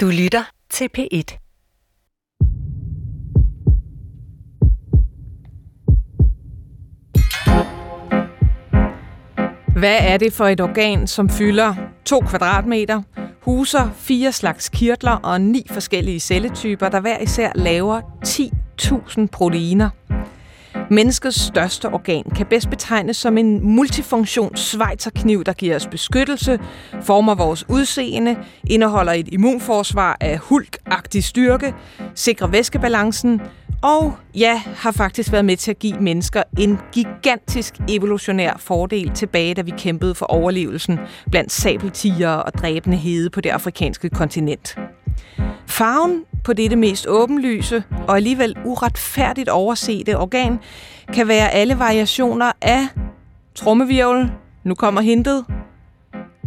Du lytter til P1. Hvad er det for et organ, som fylder 2 kvadratmeter, huser fire slags kirtler og ni forskellige celletyper, der hver især laver 10.000 proteiner? Menneskets største organ kan bedst betegnes som en multifunktion svejterkniv, der giver os beskyttelse, former vores udseende, indeholder et immunforsvar af hulkagtig styrke, sikrer væskebalancen og ja, har faktisk været med til at give mennesker en gigantisk evolutionær fordel tilbage, da vi kæmpede for overlevelsen blandt sabeltiger og dræbende hede på det afrikanske kontinent. Farven på dette mest åbenlyse og alligevel uretfærdigt oversete organ kan være alle variationer af trommevirvel, nu kommer hintet,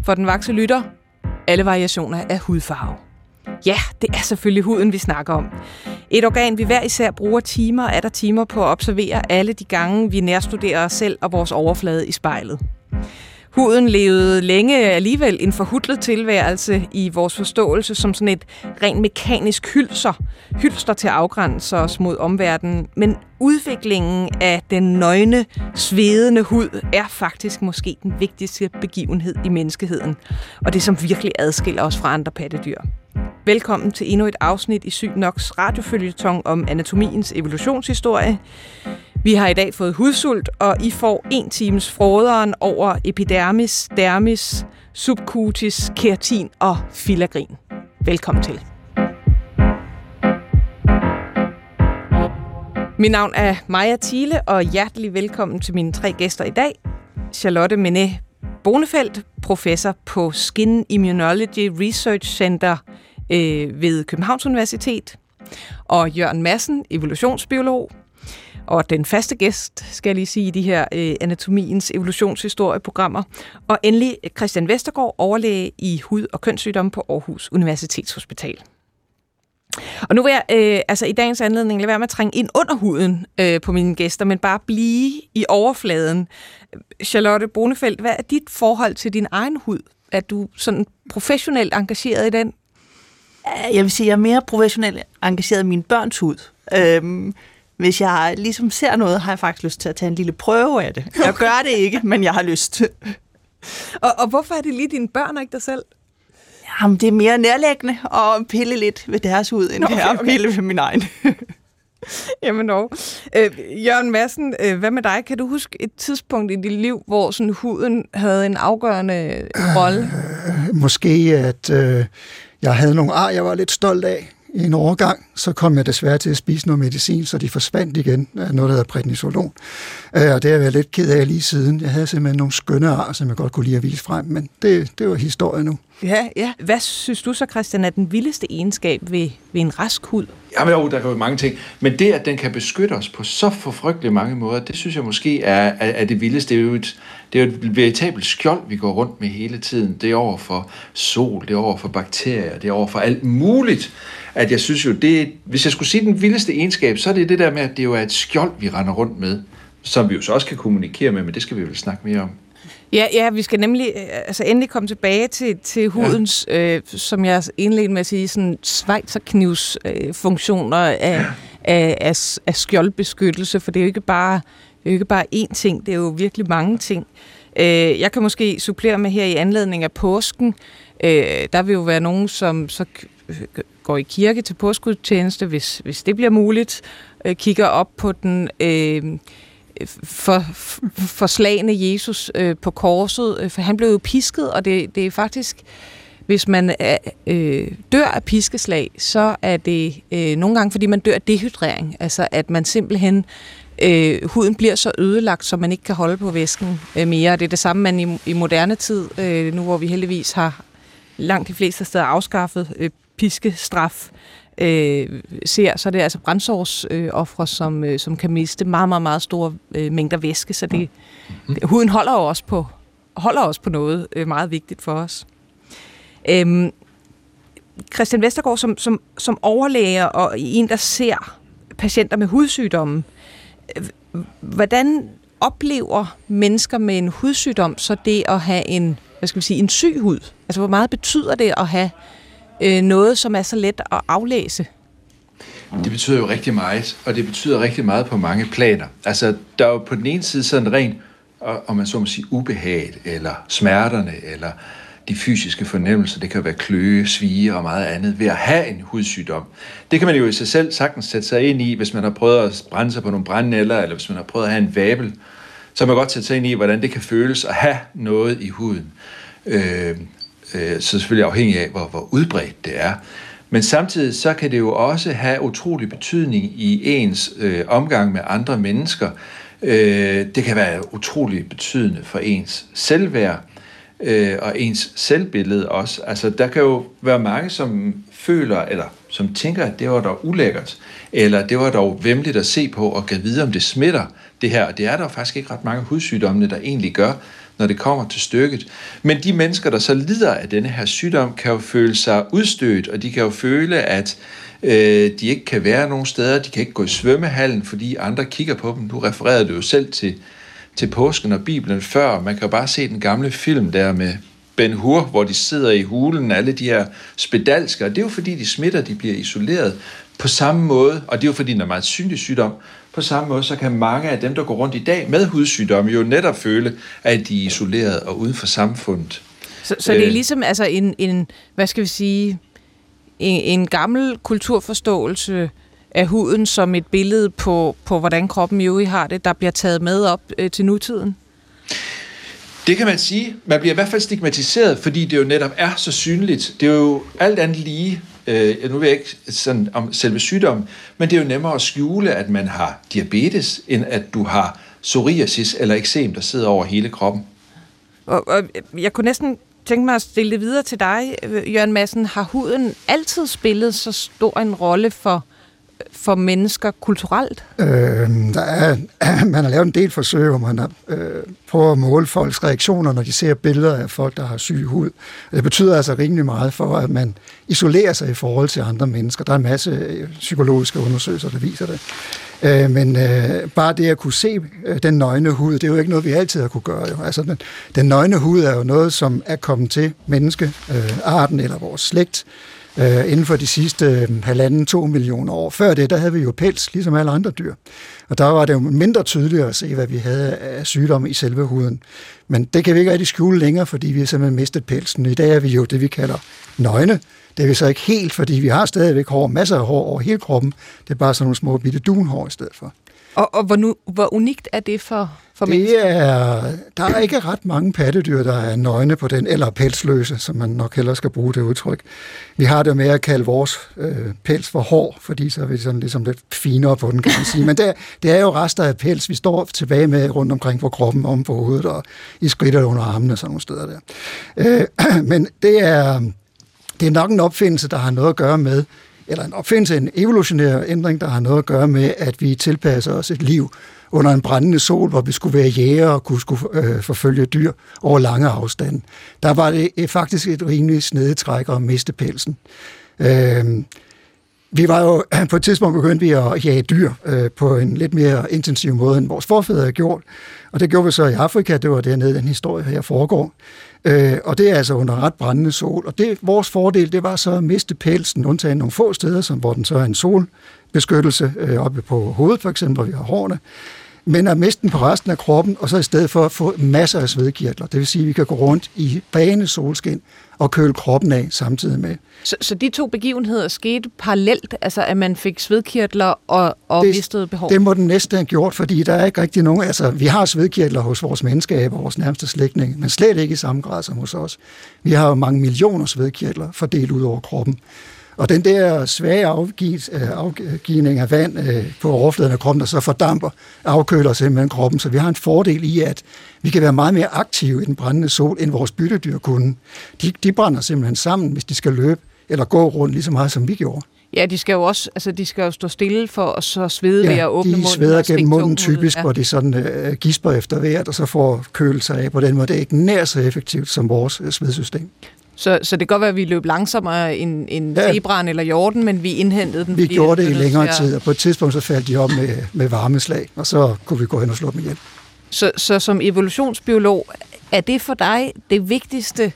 for den vakse lytter, alle variationer af hudfarve. Ja, det er selvfølgelig huden, vi snakker om. Et organ, vi hver især bruger timer og der timer på at observere alle de gange, vi nærstuderer os selv og vores overflade i spejlet. Huden levede længe alligevel en forhudlet tilværelse i vores forståelse som sådan et rent mekanisk hylster. Hylster til at afgrænse os mod omverdenen. Men udviklingen af den nøgne, svedende hud er faktisk måske den vigtigste begivenhed i menneskeheden. Og det, som virkelig adskiller os fra andre pattedyr. Velkommen til endnu et afsnit i Syg Noks radiofølgetong om anatomiens evolutionshistorie. Vi har i dag fået hudsult, og I får en times froderen over epidermis, dermis, subcutis, keratin og filagrin. Velkommen til. Mit navn er Maja Thiele, og hjertelig velkommen til mine tre gæster i dag. Charlotte Menet Bonefeldt, professor på Skin Immunology Research Center øh, ved Københavns Universitet, og Jørgen Madsen, evolutionsbiolog, og den faste gæst, skal jeg lige sige, i de her øh, anatomiens evolutionshistorieprogrammer. Og endelig Christian Vestergaard, overlæge i hud- og kønssygdomme på Aarhus Universitetshospital. Og nu vil jeg øh, altså i dagens anledning lade være med at trænge ind under huden øh, på mine gæster, men bare blive i overfladen. Charlotte Bonefeldt, hvad er dit forhold til din egen hud? Er du sådan professionelt engageret i den? Jeg vil sige, at jeg er mere professionelt engageret i min børns hud. Øhm, hvis jeg ligesom ser noget, har jeg faktisk lyst til at tage en lille prøve af det. Jeg gør det ikke, men jeg har lyst. og, og hvorfor er det lige dine børn og ikke dig selv? Jamen, det er mere nærlæggende at pille lidt ved deres hud, end okay, okay. at pille ved min egen. Jamen dog. Øh, Jørgen Madsen, øh, hvad med dig? Kan du huske et tidspunkt i dit liv, hvor sådan huden havde en afgørende rolle? Øh, måske, at øh, jeg havde nogle ar, jeg var lidt stolt af i en overgang, så kom jeg desværre til at spise noget medicin, så de forsvandt igen, noget der hedder prednisolon. Øh, og det har jeg været lidt ked af lige siden. Jeg havde simpelthen nogle skønne ar, som jeg godt kunne lide at vise frem, men det, det var historie nu. Ja, ja. Hvad synes du så, Christian, er den vildeste egenskab ved, ved en rask hud? Jamen jo, der kan være mange ting. Men det, at den kan beskytte os på så forfrygteligt mange måder, det synes jeg måske er, er, er det vildeste. Det er, jo et, det er jo et veritabelt skjold, vi går rundt med hele tiden. Det er over for sol, det er over for bakterier, det er over for alt muligt. At jeg synes jo, det, hvis jeg skulle sige den vildeste egenskab, så er det det der med, at det jo er et skjold, vi render rundt med, som vi jo så også kan kommunikere med, men det skal vi vel snakke mere om. Ja, ja, vi skal nemlig øh, altså endelig komme tilbage til, til hudens, ja. øh, som jeg indledte med at sige, sådan svejserknivs øh, funktioner af, ja. af, af, af skjoldbeskyttelse, for det er jo ikke bare, det er jo ikke bare én ting, det er jo virkelig mange ting. Øh, jeg kan måske supplere med her i anledning af påsken, øh, der vil jo være nogen, som så går i kirke til påskudstjeneste, hvis, hvis det bliver muligt, øh, kigger op på den... Øh, for, forslagende Jesus øh, på korset, øh, for han blev jo pisket, og det, det er faktisk, hvis man er, øh, dør af piskeslag, så er det øh, nogle gange, fordi man dør af dehydrering, altså at man simpelthen, øh, huden bliver så ødelagt, så man ikke kan holde på væsken øh, mere. Det er det samme, man i, i moderne tid, øh, nu hvor vi heldigvis har langt de fleste steder afskaffet øh, piskestraf, øh, ser, så er det altså brændsårsoffre, øh, som, øh, som kan miste meget, meget, meget store øh, mængder væske, så det, mm. det, huden holder jo også på, holder også på noget øh, meget vigtigt for os. Øhm, Christian Vestergaard, som, som, som overlæger og en, der ser patienter med hudsygdomme, øh, hvordan oplever mennesker med en hudsygdom så det at have en, hvad skal vi sige, en syg hud? Altså, hvor meget betyder det at have øh, noget, som er så let at aflæse? Det betyder jo rigtig meget, og det betyder rigtig meget på mange planer. Altså, der er jo på den ene side sådan ren, om man så må sige, ubehaget, eller smerterne, eller de fysiske fornemmelser, det kan være kløe, svige og meget andet, ved at have en hudsygdom. Det kan man jo i sig selv sagtens sætte sig ind i, hvis man har prøvet at brænde sig på nogle brændnæller, eller hvis man har prøvet at have en vabel, så man godt sætte sig ind i, hvordan det kan føles at have noget i huden. Øh, øh, så selvfølgelig afhængig af, hvor, hvor udbredt det er. Men samtidig så kan det jo også have utrolig betydning i ens øh, omgang med andre mennesker. Øh, det kan være utrolig betydende for ens selvværd øh, og ens selvbillede også. Altså der kan jo være mange, som føler, eller som tænker, at det var dog ulækkert, eller det var dog vemmeligt at se på og kan vide, om det smitter det her. Og det er der faktisk ikke ret mange hudsygdomme, der egentlig gør når det kommer til stykket. Men de mennesker, der så lider af denne her sygdom, kan jo føle sig udstødt, og de kan jo føle, at øh, de ikke kan være nogen steder, de kan ikke gå i svømmehallen, fordi andre kigger på dem. Du refererede det jo selv til, til påsken og Bibelen før. Man kan jo bare se den gamle film der med Ben Hur, hvor de sidder i hulen, alle de her spedalsker. Det er jo fordi, de smitter, de bliver isoleret på samme måde, og det er jo fordi, den er meget synlig sygdom, på samme måde, så kan mange af dem, der går rundt i dag med hudsygdomme, jo netop føle, at de er isoleret og uden for samfundet. Så, så det er øh. ligesom altså en, en hvad skal vi sige, en, en gammel kulturforståelse af huden som et billede på, på hvordan kroppen jo har det, der bliver taget med op øh, til nutiden? Det kan man sige. Man bliver i hvert fald stigmatiseret, fordi det jo netop er så synligt. Det er jo alt andet lige øh, nu ved jeg ikke sådan om selve sygdommen, men det er jo nemmere at skjule, at man har diabetes, end at du har psoriasis eller eksem, der sidder over hele kroppen. Og, og jeg kunne næsten tænke mig at stille det videre til dig, Jørgen Madsen. Har huden altid spillet så stor en rolle for for mennesker kulturelt? Øh, der er, man har lavet en del forsøg, hvor man har øh, prøvet at måle folks reaktioner, når de ser billeder af folk, der har syg hud. Det betyder altså rimelig meget for, at man isolerer sig i forhold til andre mennesker. Der er en masse øh, psykologiske undersøgelser, der viser det. Øh, men øh, bare det at kunne se øh, den nøgne hud, det er jo ikke noget, vi altid har kunne gøre. Jo. Altså, den, den nøgne hud er jo noget, som er kommet til menneskearten øh, eller vores slægt øh, inden for de sidste øh, halvanden, to millioner år. Før det, der havde vi jo pels, ligesom alle andre dyr. Og der var det jo mindre tydeligt at se, hvad vi havde af sygdomme i selve huden. Men det kan vi ikke rigtig skjule længere, fordi vi har simpelthen mistet pelsen. I dag er vi jo det, vi kalder nøgne. Det er vi så ikke helt, fordi vi har stadigvæk hår, masser af hår over hele kroppen. Det er bare sådan nogle små bitte dunhår i stedet for. Og, og hvor, nu, hvor unikt er det for, for det mennesker? Er, der er ikke ret mange pattedyr, der er nøgne på den, eller pelsløse, som man nok hellere skal bruge det udtryk. Vi har det med at kalde vores øh, pels for hår, fordi så er vi sådan ligesom lidt finere på den, kan man sige. Men det, det er jo rester af pels, vi står tilbage med rundt omkring på kroppen, om på hovedet og i skridtet under armene og sådan nogle steder der. Øh, men det er, det er nok en opfindelse, der har noget at gøre med, eller en opfindelse, en evolutionær ændring, der har noget at gøre med, at vi tilpasser os et liv under en brændende sol, hvor vi skulle være jæger og kunne skulle, øh, forfølge dyr over lange afstande. Der var det øh, faktisk et rimeligt snedetræk at miste pelsen. Øh, vi var jo på et tidspunkt begyndte vi at jage dyr øh, på en lidt mere intensiv måde, end vores forfædre havde gjort. Og det gjorde vi så i Afrika, det var dernede, den historie her foregår. Øh, og det er altså under ret brændende sol. Og det, vores fordel, det var så at miste pelsen, undtagen nogle få steder, som, hvor den så er en solbeskyttelse, øh, oppe på hovedet for eksempel, hvor vi har hårene. Men at miste den på resten af kroppen, og så i stedet for at få masser af svedkirtler. Det vil sige, at vi kan gå rundt i bane solskin og køle kroppen af samtidig med. Så, så de to begivenheder skete parallelt, altså at man fik svedkirtler og, og det, mistede behov? Det må den næste have gjort, fordi der er ikke rigtig nogen... Altså, vi har svedkirtler hos vores menneskeaber, vores nærmeste slægtninge, men slet ikke i samme grad som hos os. Vi har jo mange millioner svedkirtler fordelt ud over kroppen. Og den der svage øh, afgivning af vand øh, på overfladen af kroppen, der så fordamper, afkøler simpelthen kroppen. Så vi har en fordel i, at vi kan være meget mere aktive i den brændende sol, end vores byttedyr kunne. De, de brænder simpelthen sammen, hvis de skal løbe eller gå rundt lige så meget, som vi gjorde. Ja, de skal jo også altså, de skal jo stå stille for at så svede ja, ved at åbne munden. de sveder gennem munden typisk, ja. hvor de sådan øh, gisper efter vejret, og så får kølet sig af på den måde. Det er ikke nær så effektivt som vores øh, svedsystem. Så, så det kan godt være, at vi løb langsommere end, end ja. zebraen eller jorden, men vi indhentede den. Vi gjorde det i længere tid, og på et tidspunkt så faldt de op med, med varmeslag, og så kunne vi gå hen og slå dem ihjel. Så, så som evolutionsbiolog, er det for dig det vigtigste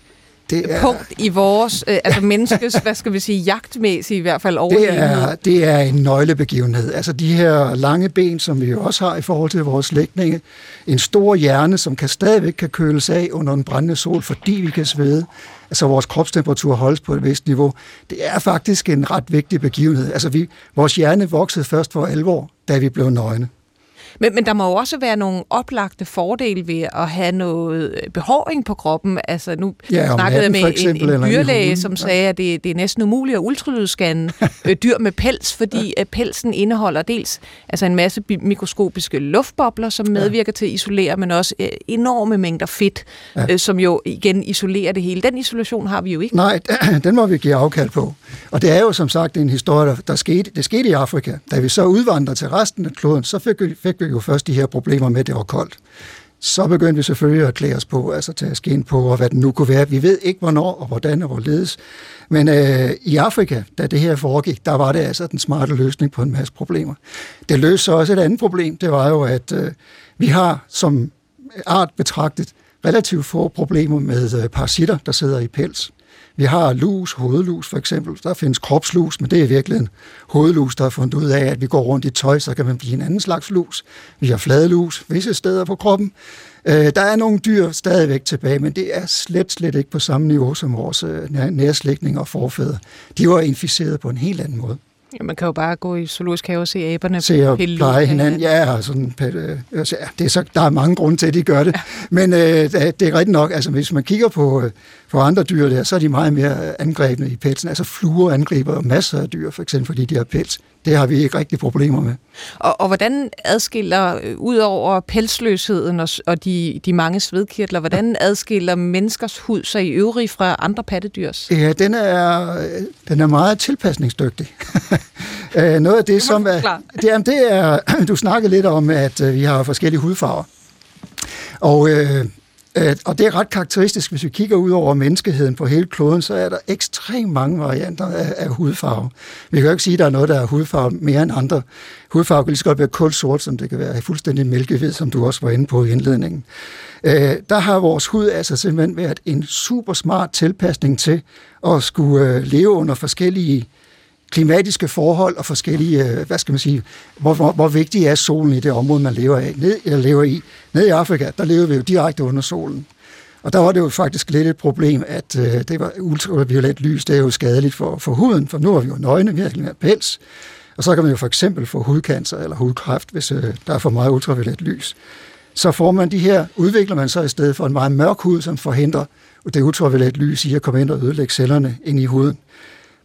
det er, punkt i vores, øh, altså menneskes, hvad skal vi sige, jagtmæssigt i hvert fald overlevenhed? Det er, det er en nøglebegivenhed. Altså de her lange ben, som vi jo også har i forhold til vores slægtninge, en stor hjerne, som kan stadigvæk kan køles af under en brændende sol, fordi vi kan svede, altså vores kropstemperatur holdes på et vist niveau, det er faktisk en ret vigtig begivenhed. Altså vi, vores hjerne voksede først for alvor, da vi blev nøgne. Men, men der må jo også være nogle oplagte fordele ved at have noget øh, behåring på kroppen. Altså nu ja, snakkede jeg med eksempel, en, en dyrlæge, som sagde, at det, det er næsten umuligt at ultralydsscanne øh, dyr med pels, fordi ja. pelsen indeholder dels altså en masse mikroskopiske luftbobler, som medvirker til at isolere, men også øh, enorme mængder fedt, ja. som jo igen isolerer det hele. Den isolation har vi jo ikke. Nej, den må vi give afkald på. Og det er jo som sagt en historie, der, der skete, det skete i Afrika. Da vi så udvandrede til resten af kloden, så fik vi, fik vi jo først de her problemer med, at det var koldt. Så begyndte vi selvfølgelig at klæde os på, altså tage skeen på, og hvad det nu kunne være. Vi ved ikke, hvornår og hvordan og hvorledes. Men øh, i Afrika, da det her foregik, der var det altså den smarte løsning på en masse problemer. Det løste så også et andet problem. Det var jo, at øh, vi har som art betragtet relativt få problemer med øh, parasitter, der sidder i pels. Vi har lus, hovedlus for eksempel. Der findes kropslus, men det er virkelig en hovedlus, der har fundet ud af, at vi går rundt i tøj, så kan man blive en anden slags lus. Vi har fladlus visse steder på kroppen. Øh, der er nogle dyr stadigvæk tilbage, men det er slet, slet ikke på samme niveau som vores øh, nærslægtninge og forfædre. De var inficeret på en helt anden måde. Ja, man kan jo bare gå i zoologisk have og se aberne se og pille pleje hinanden. Ja, sådan, øh, altså, ja, det er så, der er mange grunde til, at de gør det. Ja. Men øh, det er rigtigt nok, altså hvis man kigger på, øh, på andre dyr der, så er de meget mere angrebne i pelsen. Altså fluer angriber masser af dyr, for eksempel fordi de har pels. Det har vi ikke rigtig problemer med. Og, og hvordan adskiller, øh, ud over pelsløsheden og, og de, de mange svedkirtler, hvordan adskiller menneskers hud sig i øvrigt fra andre pattedyrs? Ja, den er, den er meget tilpasningsdygtig. Øh, noget af det, som er, det, er, det er, du snakkede lidt om, at øh, vi har forskellige hudfarver. Og øh, Øh, og det er ret karakteristisk, hvis vi kigger ud over menneskeheden på hele kloden, så er der ekstremt mange varianter af, af hudfarve. Vi kan jo ikke sige, at der er noget, der er hudfarve mere end andre. Hudfarve kan lige så godt være kulsort, som det kan være fuldstændig mælkehvid, som du også var inde på i indledningen. Øh, der har vores hud altså simpelthen været en super smart tilpasning til at skulle øh, leve under forskellige klimatiske forhold og forskellige, øh, hvad skal man sige, hvor, hvor, hvor vigtig er solen i det område, man lever, af, ned, eller lever i. Nede i Afrika, der lever vi jo direkte under solen. Og der var det jo faktisk lidt et problem, at øh, det var ultraviolet lys, det er jo skadeligt for, for huden, for nu er vi jo nøgne, virkelig med pels. Og så kan man jo for eksempel få hudcancer eller hudkræft, hvis øh, der er for meget ultraviolet lys. Så får man de her, udvikler man så i stedet for en meget mørk hud, som forhindrer det ultraviolet lys i at komme ind og ødelægge cellerne ind i huden.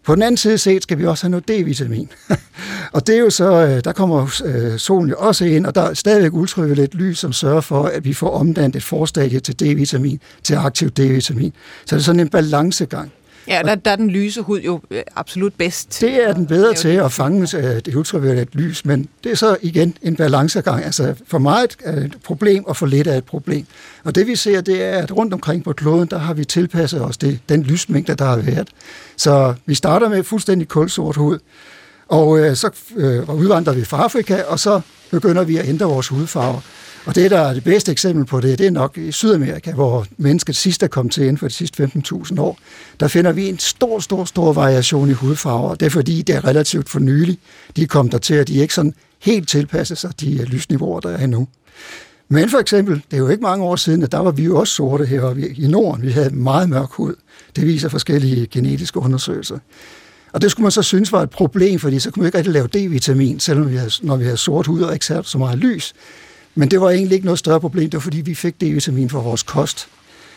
På den anden side set skal vi også have noget D-vitamin. og det er jo så, øh, der kommer øh, solen jo også ind, og der er stadigvæk ultraviolet lys, som sørger for, at vi får omdannet et forstadie til D-vitamin, til aktiv D-vitamin. Så det er sådan en balancegang. Ja, der, der er den lyse hud jo øh, absolut bedst. Det er den bedre til at fange det ultraviolet lys, men det er så igen en balancegang. Altså for meget er et problem, og for lidt er et problem. Og det vi ser, det er, at rundt omkring på kloden, der har vi tilpasset os det, den lysmængde, der har været. Så vi starter med fuldstændig kulsort hud, og øh, så øh, udvandrer vi fra Afrika, og så begynder vi at ændre vores hudfarve. Og det, der er det bedste eksempel på det, det er nok i Sydamerika, hvor mennesket sidst er kommet til inden for de sidste 15.000 år. Der finder vi en stor, stor, stor variation i hudfarver. Det er fordi, det er relativt for nylig. De er kommet der til, at de ikke sådan helt tilpasser sig de øh, lysniveauer, der er nu. Men for eksempel, det er jo ikke mange år siden, at der var vi jo også sorte heroppe i Norden. Vi havde meget mørk hud. Det viser forskellige genetiske undersøgelser. Og det skulle man så synes var et problem, fordi så kunne man ikke rigtig lave D-vitamin, selvom vi havde, når vi havde sort hud og ikke så meget lys. Men det var egentlig ikke noget større problem, det var fordi vi fik D-vitamin fra vores kost.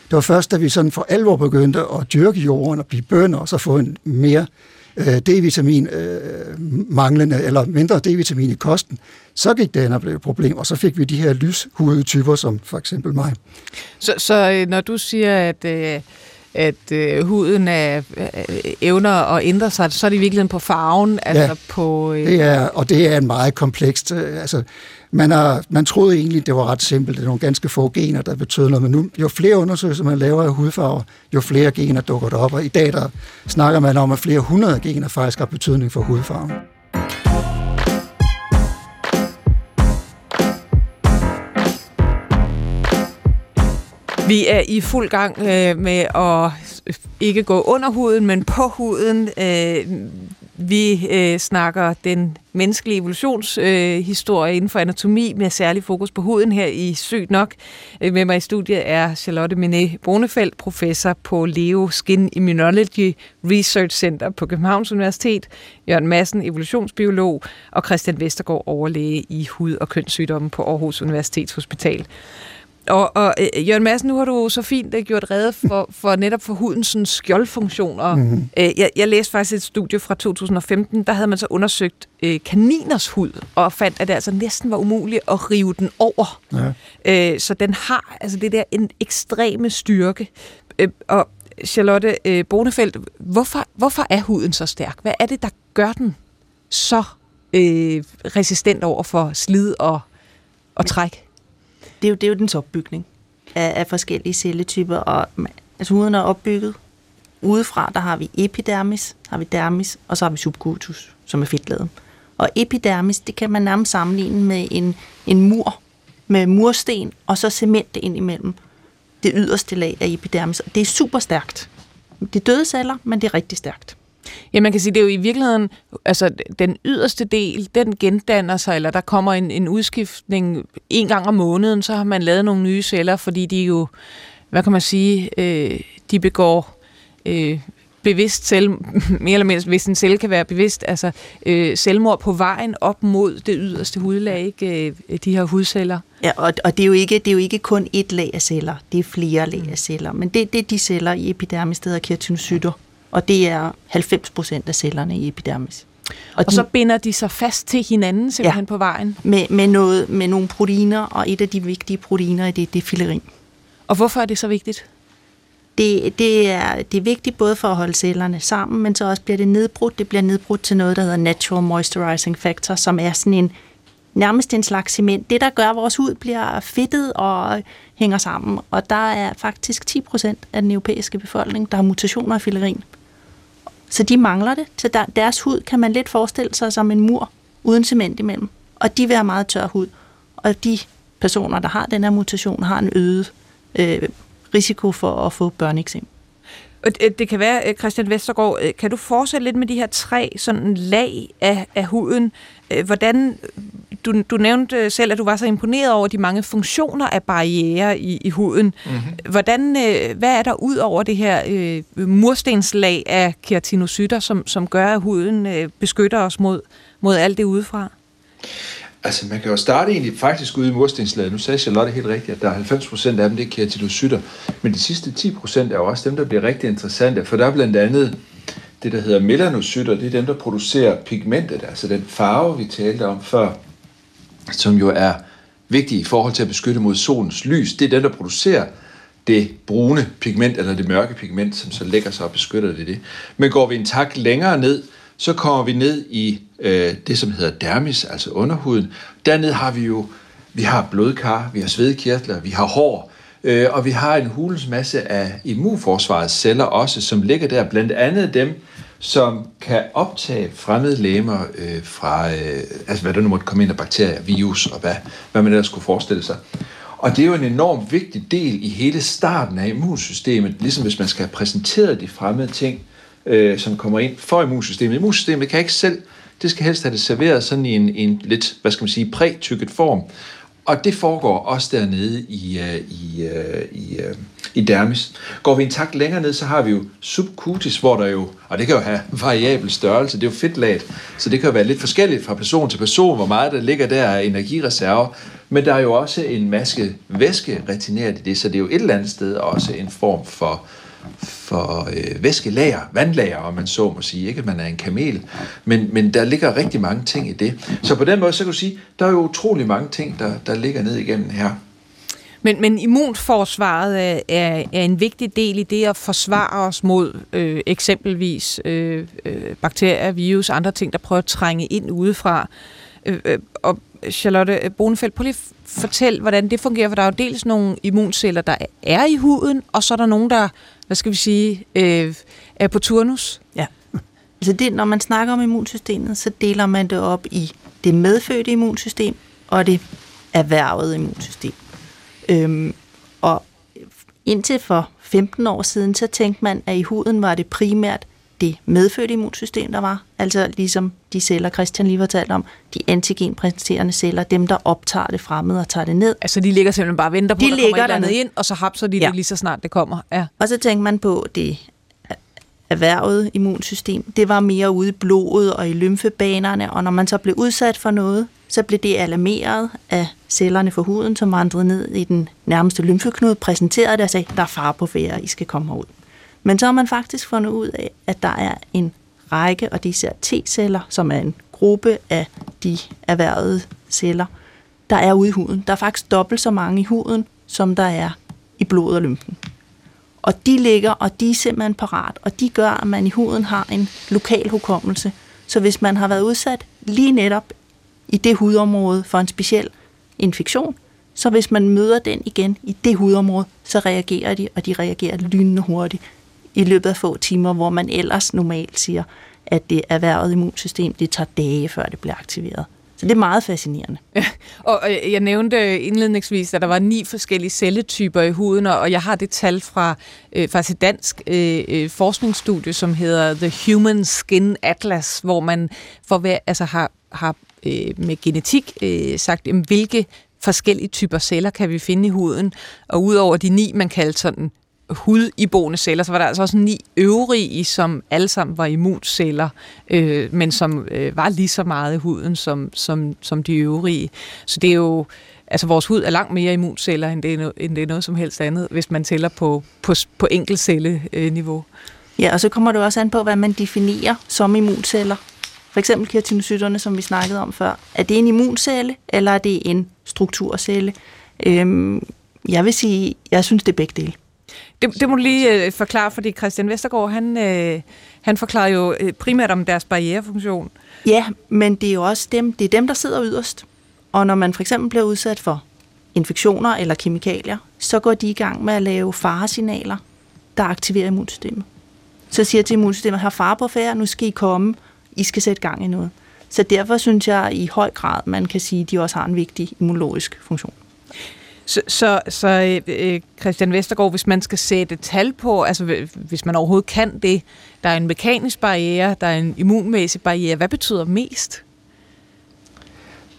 Det var først, da vi sådan for alvor begyndte at dyrke jorden og blive bønder, og så få en mere øh, D-vitamin øh, manglende, eller mindre D-vitamin i kosten, så gik det hen og blev et problem, og så fik vi de her lyshudede typer, som for eksempel mig. Så, så øh, når du siger, at... Øh at øh, huden er, øh, evner at ændre sig, så er det i virkeligheden på farven, altså ja, på... Øh... det er, og det er en meget komplekst... Øh, altså, man, har, man troede egentlig, det var ret simpelt. Det er nogle ganske få gener, der betød noget. Men nu, jo flere undersøgelser man laver af hudfarver, jo flere gener dukker der op. Og i dag der snakker man om, at flere hundrede gener faktisk har betydning for hudfarven. Vi er i fuld gang øh, med at ikke gå under huden, men på huden. Øh, vi øh, snakker den menneskelige evolutionshistorie øh, inden for anatomi med særlig fokus på huden her i Sygt Nok. Øh, med mig i studiet er Charlotte Minet Brunefeldt, professor på Leo Skin Immunology Research Center på Københavns Universitet, Jørgen Madsen, evolutionsbiolog, og Christian Vestergaard, overlæge i hud- og kønssygdomme på Aarhus Universitetshospital. Og, og øh, Jørgen Madsen, nu har du så fint uh, gjort redde for, for netop for hudens sådan, skjoldfunktioner. Mm-hmm. Uh, jeg, jeg læste faktisk et studie fra 2015, der havde man så undersøgt uh, kaniners hud, og fandt, at det altså næsten var umuligt at rive den over. Ja. Uh, så den har altså det der en ekstreme styrke. Uh, og Charlotte uh, Bonefeldt, hvorfor, hvorfor er huden så stærk? Hvad er det, der gør den så uh, resistent over for slid og, og træk? Det er jo, det er jo dens opbygning af, af forskellige celletyper, og altså huden er opbygget. Udefra, der har vi epidermis, har vi dermis, og så har vi subcutus, som er fedtlaget. Og epidermis, det kan man nærmest sammenligne med en, en mur, med mursten, og så cement ind imellem det yderste lag af epidermis. og Det er super stærkt. Det er døde celler, men det er rigtig stærkt. Ja, man kan sige, det er jo i virkeligheden, altså den yderste del, den gendanner sig, eller der kommer en, en udskiftning en gang om måneden, så har man lavet nogle nye celler, fordi de jo, hvad kan man sige, øh, de begår øh, bevidst selv, mere eller mindre, hvis en celle kan være bevidst, altså øh, selvmord på vejen op mod det yderste hudlag, ikke? Øh, de her hudceller. Ja, og, og det, er jo ikke, det er jo ikke kun et lag af celler, det er flere lag af celler, men det, det er de celler i epidermis, der hedder keratinocytter og det er 90 procent af cellerne i epidermis. Og, og de, så binder de sig fast til hinanden simpelthen ja, på vejen? Med, med, noget, med nogle proteiner, og et af de vigtige proteiner, det, det er filerin. Og hvorfor er det så vigtigt? Det, det, er, det er vigtigt både for at holde cellerne sammen, men så også bliver det nedbrudt. Det bliver nedbrudt til noget, der hedder natural moisturizing factor, som er sådan en nærmest en slags cement. Det, der gør, at vores hud bliver fedtet og hænger sammen. Og der er faktisk 10 procent af den europæiske befolkning, der har mutationer af filerin. Så de mangler det. Så der, deres hud kan man lidt forestille sig som en mur uden cement imellem. Og de vil have meget tør hud. Og de personer, der har den her mutation, har en øget øh, risiko for at få børneeksem. Det kan være, øh, Christian Vestergaard, øh, kan du fortsætte lidt med de her tre sådan lag af, af huden? Øh, hvordan, du, du nævnte selv, at du var så imponeret over de mange funktioner af barriere i, i huden. Mm-hmm. Hvordan, hvad er der ud over det her øh, murstenslag af keratinocytter, som, som gør, at huden øh, beskytter os mod, mod alt det udefra? Altså, man kan jo starte egentlig faktisk ude i murstenslaget. Nu sagde Charlotte helt rigtigt, at der er 90% af dem, det er keratinocytter. Men de sidste 10% er jo også dem, der bliver rigtig interessante, for der er blandt andet det, der hedder melanocytter. Det er dem, der producerer pigmentet, altså den farve, vi talte om før, som jo er vigtig i forhold til at beskytte mod solens lys. Det er den, der producerer det brune pigment, eller det mørke pigment, som så lægger sig og beskytter det. det. Men går vi en tak længere ned, så kommer vi ned i øh, det, som hedder dermis, altså underhuden. Dernede har vi jo vi har blodkar, vi har svedkirtler, vi har hår, øh, og vi har en hulens masse af immunforsvarets celler også, som ligger der, blandt andet dem, som kan optage fremmede læmer øh, fra, øh, altså hvad der nu måtte komme ind af bakterier, virus og hvad, hvad man ellers skulle forestille sig. Og det er jo en enorm vigtig del i hele starten af immunsystemet, ligesom hvis man skal have præsenteret de fremmede ting, øh, som kommer ind for immunsystemet. Immunsystemet kan ikke selv, det skal helst have det serveret sådan i en, en lidt, hvad skal man sige, prætykket form. Og det foregår også dernede i, øh, i, øh, i, øh, i dermis. Går vi en takt længere ned, så har vi jo subcutis, hvor der jo, og det kan jo have variabel størrelse, det er jo fedtlaget, så det kan jo være lidt forskelligt fra person til person, hvor meget der ligger der af energireserver, men der er jo også en maske væske retineret i det, så det er jo et eller andet sted også en form for, for øh, væskelager, vandlager, om man så må sige. Ikke at man er en kamel, men, men der ligger rigtig mange ting i det. Så på den måde, så kan du sige, der er jo utrolig mange ting, der, der ligger ned igennem her. Men, men immunforsvaret er, er, er en vigtig del i det at forsvare os mod øh, eksempelvis øh, øh bakterier, virus andre ting, der prøver at trænge ind udefra. Øh, øh, og Charlotte Bonefeldt, prøv lige fortæl, hvordan det fungerer, for der er jo dels nogle immunceller, der er i huden, og så er der nogen, der, hvad skal vi sige, øh, er på turnus. Ja. Altså det, når man snakker om immunsystemet, så deler man det op i det medfødte immunsystem og det erhvervede immunsystem. Øhm, og indtil for 15 år siden, så tænkte man, at i huden var det primært det medfødte immunsystem, der var. Altså ligesom de celler, Christian lige fortalte om, de antigenpræsenterende celler, dem der optager det fremmede og tager det ned. Altså de ligger simpelthen bare og venter på, de at der ligger kommer et andet ind, og så hapser de ja. det lige så snart det kommer. Ja. Og så tænker man på det erhvervet immunsystem. Det var mere ude i blodet og i lymfebanerne, og når man så blev udsat for noget, så blev det alarmeret af cellerne for huden, som vandrede ned i den nærmeste lymfeknude, præsenterede det og sagde, der er far på færre, I skal komme ud. Men så har man faktisk fundet ud af, at der er en række, og det er især T-celler, som er en gruppe af de erhvervede celler, der er ude i huden. Der er faktisk dobbelt så mange i huden, som der er i blodet og lymfen. Og de ligger, og de er simpelthen parat, og de gør, at man i huden har en lokal hukommelse. Så hvis man har været udsat lige netop i det hudområde for en speciel infektion, så hvis man møder den igen i det hudområde, så reagerer de, og de reagerer lynende hurtigt i løbet af få timer, hvor man ellers normalt siger, at det erhvervet immunsystem, det tager dage, før det bliver aktiveret. Så det er meget fascinerende. Ja, og jeg nævnte indledningsvis, at der var ni forskellige celletyper i huden, og jeg har det tal fra øh, faktisk et dansk øh, øh, forskningsstudie, som hedder The Human Skin Atlas, hvor man for, altså har, har øh, med genetik øh, sagt, jamen, hvilke forskellige typer celler kan vi finde i huden. Og udover de ni, man kaldte sådan hudiboende celler, så var der altså også ni øvrige, som alle sammen var immunceller, øh, men som øh, var lige så meget i huden som, som, som de øvrige. Så det er jo, altså vores hud er langt mere immunceller, end det er, no, end det er noget som helst andet, hvis man tæller på, på, på enkeltcelleniveau. Ja, og så kommer det også an på, hvad man definerer som immunceller. For eksempel keratinocyterne, som vi snakkede om før. Er det en immuncelle, eller er det en strukturcelle? Øhm, jeg vil sige, jeg synes, det er begge dele. Det, det må du lige øh, forklare, fordi Christian Vestergaard, han, øh, han forklarer jo øh, primært om deres barrierefunktion. Ja, men det er jo også dem, det er dem, der sidder yderst. Og når man for eksempel bliver udsat for infektioner eller kemikalier, så går de i gang med at lave faresignaler, der aktiverer immunsystemet. Så siger til immunsystemet, har far på færre, nu skal I komme, I skal sætte gang i noget. Så derfor synes jeg i høj grad, man kan sige, at de også har en vigtig immunologisk funktion. Så, så, så øh, øh, Christian Vestergaard, hvis man skal sætte tal på, altså hvis man overhovedet kan det, der er en mekanisk barriere, der er en immunmæssig barriere, hvad betyder mest?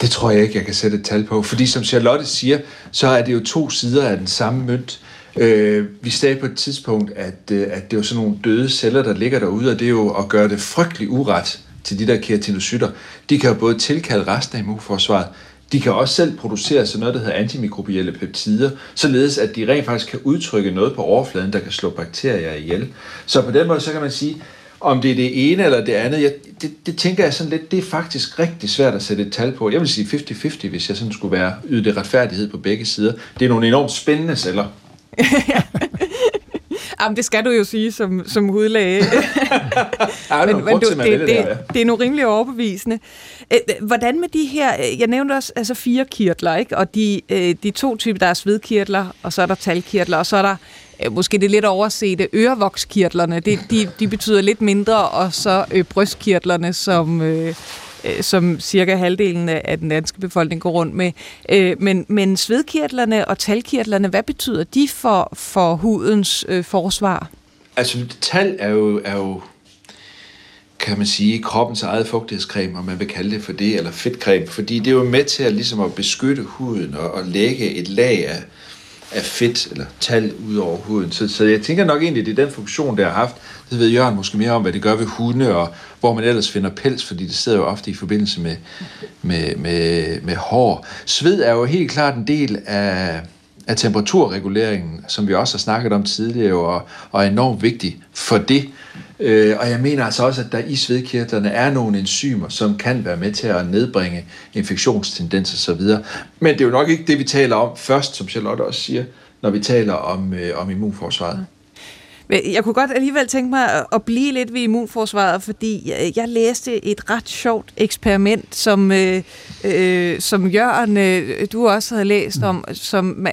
Det tror jeg ikke, jeg kan sætte et tal på, fordi som Charlotte siger, så er det jo to sider af den samme mønt. Øh, vi sagde på et tidspunkt, at, øh, at det er jo sådan nogle døde celler, der ligger derude, og det er jo at gøre det frygtelig uret til de der keratinocytter. De kan jo både tilkalde resten af immunforsvaret, de kan også selv producere sådan noget, der hedder antimikrobielle peptider, således at de rent faktisk kan udtrykke noget på overfladen, der kan slå bakterier ihjel. Så på den måde, så kan man sige, om det er det ene eller det andet, jeg, det, det tænker jeg sådan lidt, det er faktisk rigtig svært at sætte et tal på. Jeg vil sige 50-50, hvis jeg sådan skulle være yde det retfærdighed på begge sider. Det er nogle enormt spændende celler. Jamen, det skal du jo sige som, som hudlæge. ja, men, men du, det, det, det, det er nu rimelig overbevisende. Øh, hvordan med de her, øh, jeg nævnte også altså fire kirtler, ikke? og de, øh, de to typer, der er svedkirtler, og så er der talkirtler, og så er der måske det lidt oversete ørevokskirtlerne, det, de, de betyder lidt mindre, og så øh, brystkirtlerne, som, øh, som cirka halvdelen af den danske befolkning går rundt med. Øh, men, men svedkirtlerne og talkirtlerne, hvad betyder de for, for hudens øh, forsvar? Altså, tal er jo, er jo kan man sige, kroppens eget fugtighedscreme, om man vil kalde det for det, eller fedtcreme, fordi det er jo med til at, ligesom at beskytte huden og, og lægge et lag af, af fedt eller tal ud over huden. Så, så jeg tænker nok egentlig, det er den funktion, det har haft. Det ved Jørgen måske mere om, hvad det gør ved hunde, og hvor man ellers finder pels, fordi det sidder jo ofte i forbindelse med, med, med, med hår. Sved er jo helt klart en del af, af temperaturreguleringen, som vi også har snakket om tidligere, og, og er enormt vigtig for det. Øh, og jeg mener altså også, at der i svedkirtlerne er nogle enzymer, som kan være med til at nedbringe infektionstendenser osv. Men det er jo nok ikke det, vi taler om først, som Charlotte også siger, når vi taler om, øh, om immunforsvaret. Jeg kunne godt alligevel tænke mig at blive lidt ved immunforsvaret, fordi jeg læste et ret sjovt eksperiment, som, øh, øh, som Jørgen, øh, du også havde læst om. Som,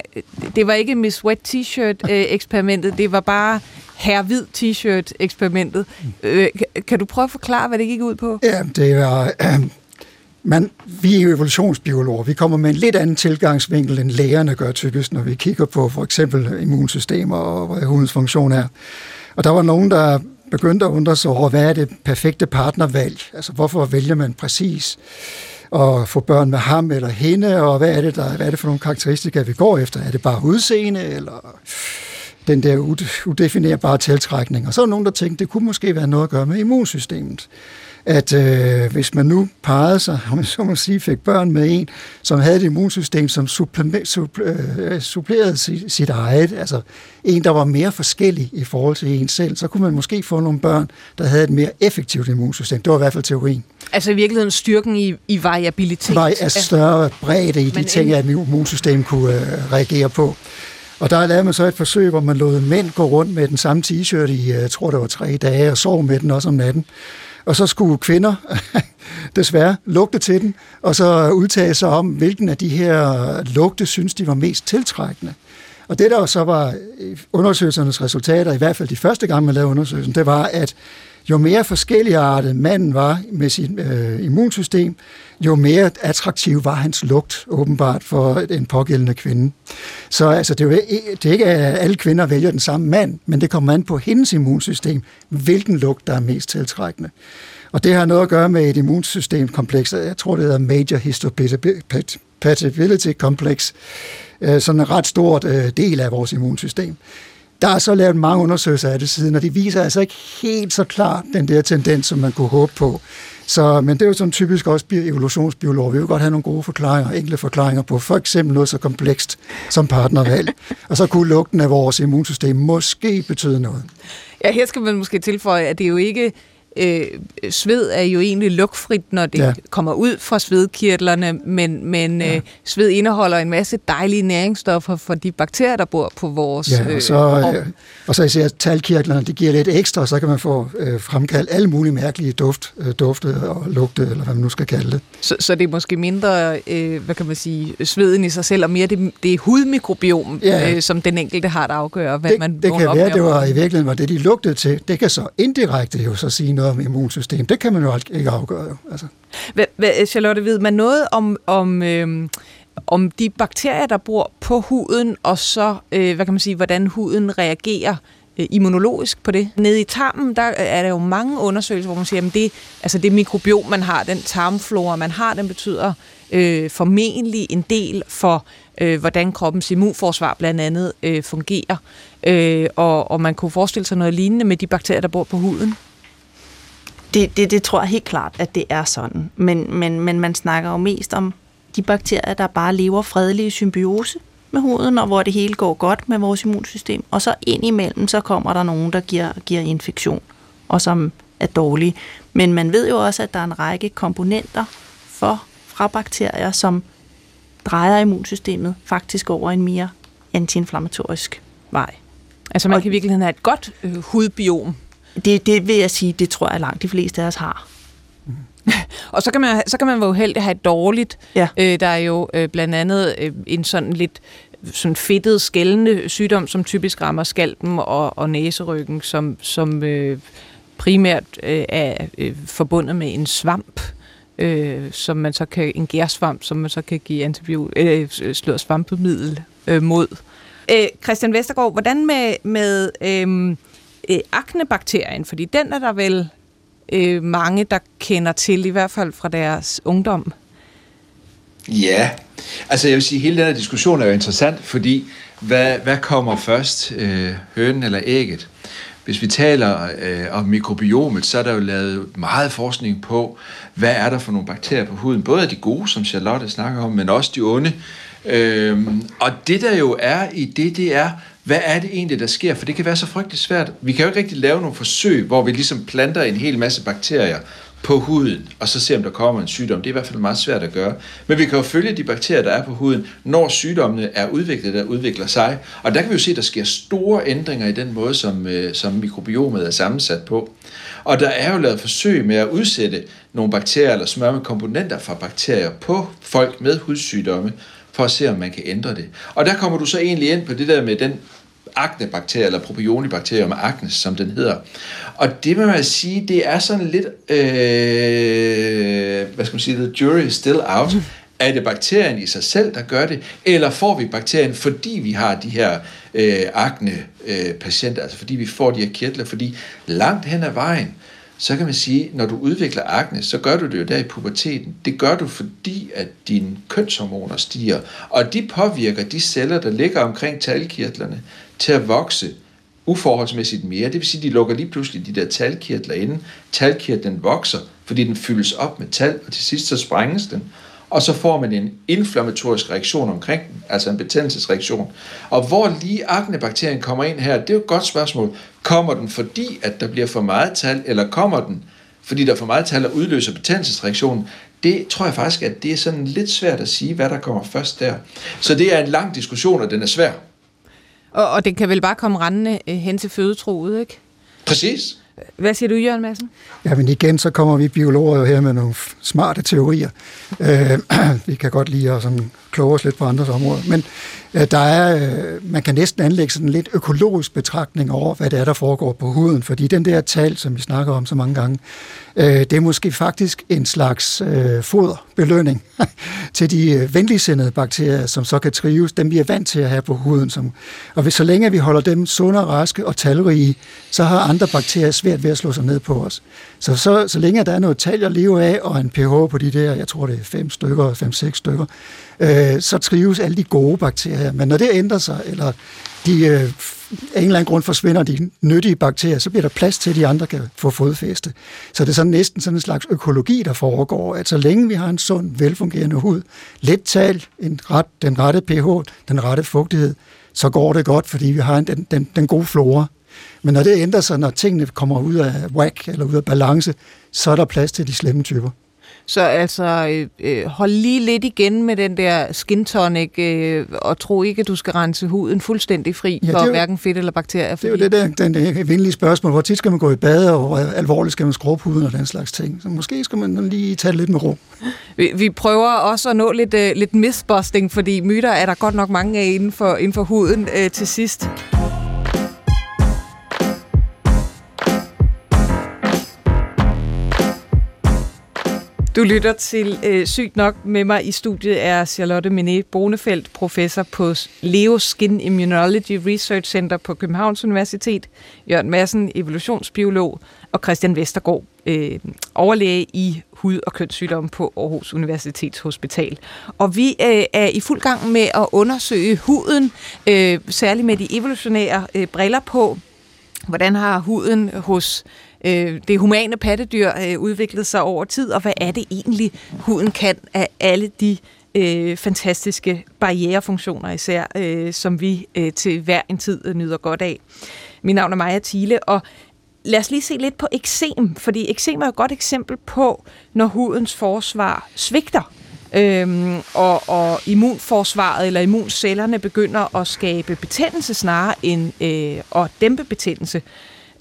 det var ikke Miss Wet T-shirt-eksperimentet, øh, det var bare Herr hvid t-shirt-eksperimentet. Øh, kan du prøve at forklare, hvad det gik ud på? Ja, det var... Man, vi er evolutionsbiologer. Vi kommer med en lidt anden tilgangsvinkel, end lægerne gør typisk, når vi kigger på for eksempel immunsystemer og hvad hudens funktion er. Og der var nogen, der begyndte at undre sig over, hvad er det perfekte partnervalg? Altså, hvorfor vælger man præcis at få børn med ham eller hende, og hvad er det, der, hvad er det for nogle karakteristika, vi går efter? Er det bare udseende, eller den der udefinerbare tiltrækning? Og så er der nogen, der tænkte, det kunne måske være noget at gøre med immunsystemet at øh, hvis man nu parrede sig, om man så må sige, fik børn med en, som havde et immunsystem, som øh, supplerede sit, sit eget, altså en, der var mere forskellig i forhold til en selv, så kunne man måske få nogle børn, der havde et mere effektivt immunsystem. Det var i hvert fald teorien. Altså i virkeligheden styrken i, i variabilitet. Var af større bredde i de Men ting, at immunsystemet kunne øh, reagere på. Og der lavede man så et forsøg, hvor man lod mænd gå rundt med den samme t-shirt i, jeg tror det var tre dage, og sov med den også om natten og så skulle kvinder desværre lugte til den, og så udtale sig om, hvilken af de her lugte synes de var mest tiltrækkende. Og det, der så var undersøgelsernes resultater, i hvert fald de første gang, man lavede undersøgelsen, det var, at jo mere forskelligartet manden var med sit øh, immunsystem, jo mere attraktiv var hans lugt åbenbart for en pågældende kvinde. Så altså, det, er jo, det er ikke, at alle kvinder vælger den samme mand, men det kommer an på hendes immunsystem, hvilken lugt, der er mest tiltrækkende. Og det har noget at gøre med et immunsystemkompleks, jeg tror, det hedder Major Histocompatibility Complex, øh, sådan en ret stort øh, del af vores immunsystem. Der er så lavet mange undersøgelser af det siden, og de viser altså ikke helt så klart den der tendens, som man kunne håbe på. Så, men det er jo sådan typisk også evolutionsbiolog. Vi vil godt have nogle gode forklaringer, enkle forklaringer på for eksempel noget så komplekst som partnervalg. og så kunne lugten af vores immunsystem måske betyde noget. Ja, her skal man måske tilføje, at det er jo ikke øh, sved er jo egentlig lukfrit, når det ja. kommer ud fra svedkirtlerne, men, men ja. øh, sved indeholder en masse dejlige næringsstoffer for de bakterier, der bor på vores Ja, og så, øh, og så især talkirtlerne, det giver lidt ekstra, så kan man få øh, fremkaldt alle mulige mærkelige duft, øh, dufte og lugte, eller hvad man nu skal kalde det. Så, så det er måske mindre, øh, hvad kan man sige, sveden i sig selv, og mere det, det er hudmikrobiom, ja. øh, som den enkelte har, der afgør, hvad det, man Det kan være, det var i virkeligheden var det, de lugtede til. Det kan så indirekte jo så sige noget om immunsystem. Det kan man jo ikke afgøre. Jo. Altså. Hvad, hvad, Charlotte, ved man noget om, om, øh, om de bakterier, der bor på huden, og så, øh, hvad kan man sige, hvordan huden reagerer øh, immunologisk på det. Nede i tarmen, der øh, er der jo mange undersøgelser, hvor man siger, at det, altså det mikrobiom, man har, den tarmflora, man har, den betyder øh, formentlig en del for, øh, hvordan kroppens immunforsvar blandt andet øh, fungerer. Øh, og, og man kunne forestille sig noget lignende med de bakterier, der bor på huden. Det, det, det tror jeg helt klart, at det er sådan. Men, men, men man snakker jo mest om de bakterier, der bare lever fredelige symbiose med huden, og hvor det hele går godt med vores immunsystem. Og så ind imellem, så kommer der nogen, der giver, giver infektion, og som er dårlige. Men man ved jo også, at der er en række komponenter for, fra bakterier, som drejer immunsystemet faktisk over en mere antiinflammatorisk vej. Altså man kan i virkeligheden have et godt øh, hudbiom, det, det vil jeg sige, det tror jeg langt de fleste af os har. og så kan man, så kan man være uheldig at have et dårligt. Ja. Øh, der er jo øh, blandt andet øh, en sådan lidt sådan fedtet, skældende sygdom, som typisk rammer skalpen og, og næseryggen, som, som øh, primært øh, er øh, forbundet med en svamp, øh, som man så kan, en gærsvamp, som man så kan give antibiotika, øh, slå svampemiddel øh, mod. Øh, Christian Vestergaard, hvordan med, med øh, øh, aknebakterien, fordi den er der vel øh, mange, der kender til, i hvert fald fra deres ungdom. Ja, altså jeg vil sige, hele den her diskussion er jo interessant, fordi hvad, hvad kommer først, øh, hønen eller ægget? Hvis vi taler øh, om mikrobiomet, så er der jo lavet meget forskning på, hvad er der for nogle bakterier på huden. Både de gode, som Charlotte snakker om, men også de onde. Øh, og det der jo er i det, det er, hvad er det egentlig, der sker? For det kan være så frygteligt svært. Vi kan jo ikke rigtig lave nogle forsøg, hvor vi ligesom planter en hel masse bakterier på huden, og så se, om der kommer en sygdom. Det er i hvert fald meget svært at gøre. Men vi kan jo følge de bakterier, der er på huden, når sygdommene er udviklet, der udvikler sig. Og der kan vi jo se, at der sker store ændringer i den måde, som, øh, som mikrobiomet er sammensat på. Og der er jo lavet forsøg med at udsætte nogle bakterier eller smøre med komponenter fra bakterier på folk med hudsygdomme, for at se, om man kan ændre det. Og der kommer du så egentlig ind på det der med den aknebakterie, eller propionibakterium acnes, som den hedder. Og det vil man sige, det er sådan lidt, øh, hvad skal man sige, the jury is still out. Er det bakterien i sig selv, der gør det, eller får vi bakterien, fordi vi har de her øh, akne-patienter, øh, altså fordi vi får de her kirtler, fordi langt hen ad vejen, så kan man sige, når du udvikler akne, så gør du det jo der i puberteten. Det gør du, fordi at dine kønshormoner stiger, og de påvirker de celler, der ligger omkring talkirtlerne, til at vokse uforholdsmæssigt mere. Det vil sige, at de lukker lige pludselig de der talkirtler inde. Talkirtlen vokser, fordi den fyldes op med tal, og til sidst så sprænges den. Og så får man en inflammatorisk reaktion omkring den, altså en betændelsesreaktion. Og hvor lige aknebakterien kommer ind her, det er jo et godt spørgsmål. Kommer den fordi, at der bliver for meget tal, eller kommer den, fordi der er for meget tal, og udløser betændelsesreaktionen? Det tror jeg faktisk, at det er sådan lidt svært at sige, hvad der kommer først der. Så det er en lang diskussion, og den er svær. Og, og det kan vel bare komme rendende øh, hen til fødetroet, ikke? Præcis. Hvad siger du, Jørgen Madsen? Ja, men igen, så kommer vi biologer jo her med nogle smarte teorier. Øh, vi kan godt lide at sådan kloge os lidt på andres områder. Men Øh, der er, øh, man kan næsten anlægge sådan en lidt økologisk betragtning over, hvad det er, der foregår på huden. Fordi den der tal, som vi snakker om så mange gange, øh, det er måske faktisk en slags foderbelønning til de venligsindede bakterier, som så kan trives. Dem vi er vant til at have på huden. Som, og hvis så længe vi holder dem sunde, raske og talrige, så har andre bakterier svært ved at slå sig ned på os. Så, så, så længe der er noget tal at leve af, og en pH på de der, jeg tror det er fem stykker, fem, seks stykker, øh, så trives alle de gode bakterier. Men når det ændrer sig, eller de øh, af en eller anden grund forsvinder de nyttige bakterier, så bliver der plads til, at de andre kan få fodfæste. Så det er sådan næsten sådan en slags økologi, der foregår, at så længe vi har en sund, velfungerende hud, let tal, en ret, den rette pH, den rette fugtighed, så går det godt, fordi vi har en, den, den, den gode flora. Men når det ændrer sig, når tingene kommer ud af whack eller ud af balance, så er der plads til de slemme typer. Så altså, øh, øh, hold lige lidt igen med den der skin tonic, øh, og tro ikke, at du skal rense huden fuldstændig fri ja, for jo, hverken fedt eller bakterier. Fordi... Det er jo det der, den, venlige spørgsmål. Hvor tit skal man gå i bad, og hvor alvorligt skal man skrubbe huden og den slags ting. Så måske skal man lige tage lidt med ro. Vi, vi prøver også at nå lidt, uh, lidt mythbusting, fordi myter er der godt nok mange af inden for, inden for huden uh, til sidst. Du lytter til øh, Sygt nok. Med mig i studiet er Charlotte Menet Bonefeldt, professor på Leo Skin Immunology Research Center på Københavns Universitet, Jørgen Madsen, evolutionsbiolog, og Christian Vestergaard, øh, overlæge i hud- og kønssygdomme på Aarhus Universitets Hospital. Og vi øh, er i fuld gang med at undersøge huden, øh, særligt med de evolutionære øh, briller på. Hvordan har huden hos øh, det humane pattedyr øh, udviklet sig over tid, og hvad er det egentlig, huden kan af alle de øh, fantastiske barrierefunktioner især, øh, som vi øh, til hver en tid øh, nyder godt af. Mit navn er Maja Thiele, og lad os lige se lidt på eksem, fordi eksem er et godt eksempel på, når hudens forsvar svigter. Øhm, og, og immunforsvaret eller immuncellerne begynder at skabe betændelse snarere end øh, at dæmpe betændelse.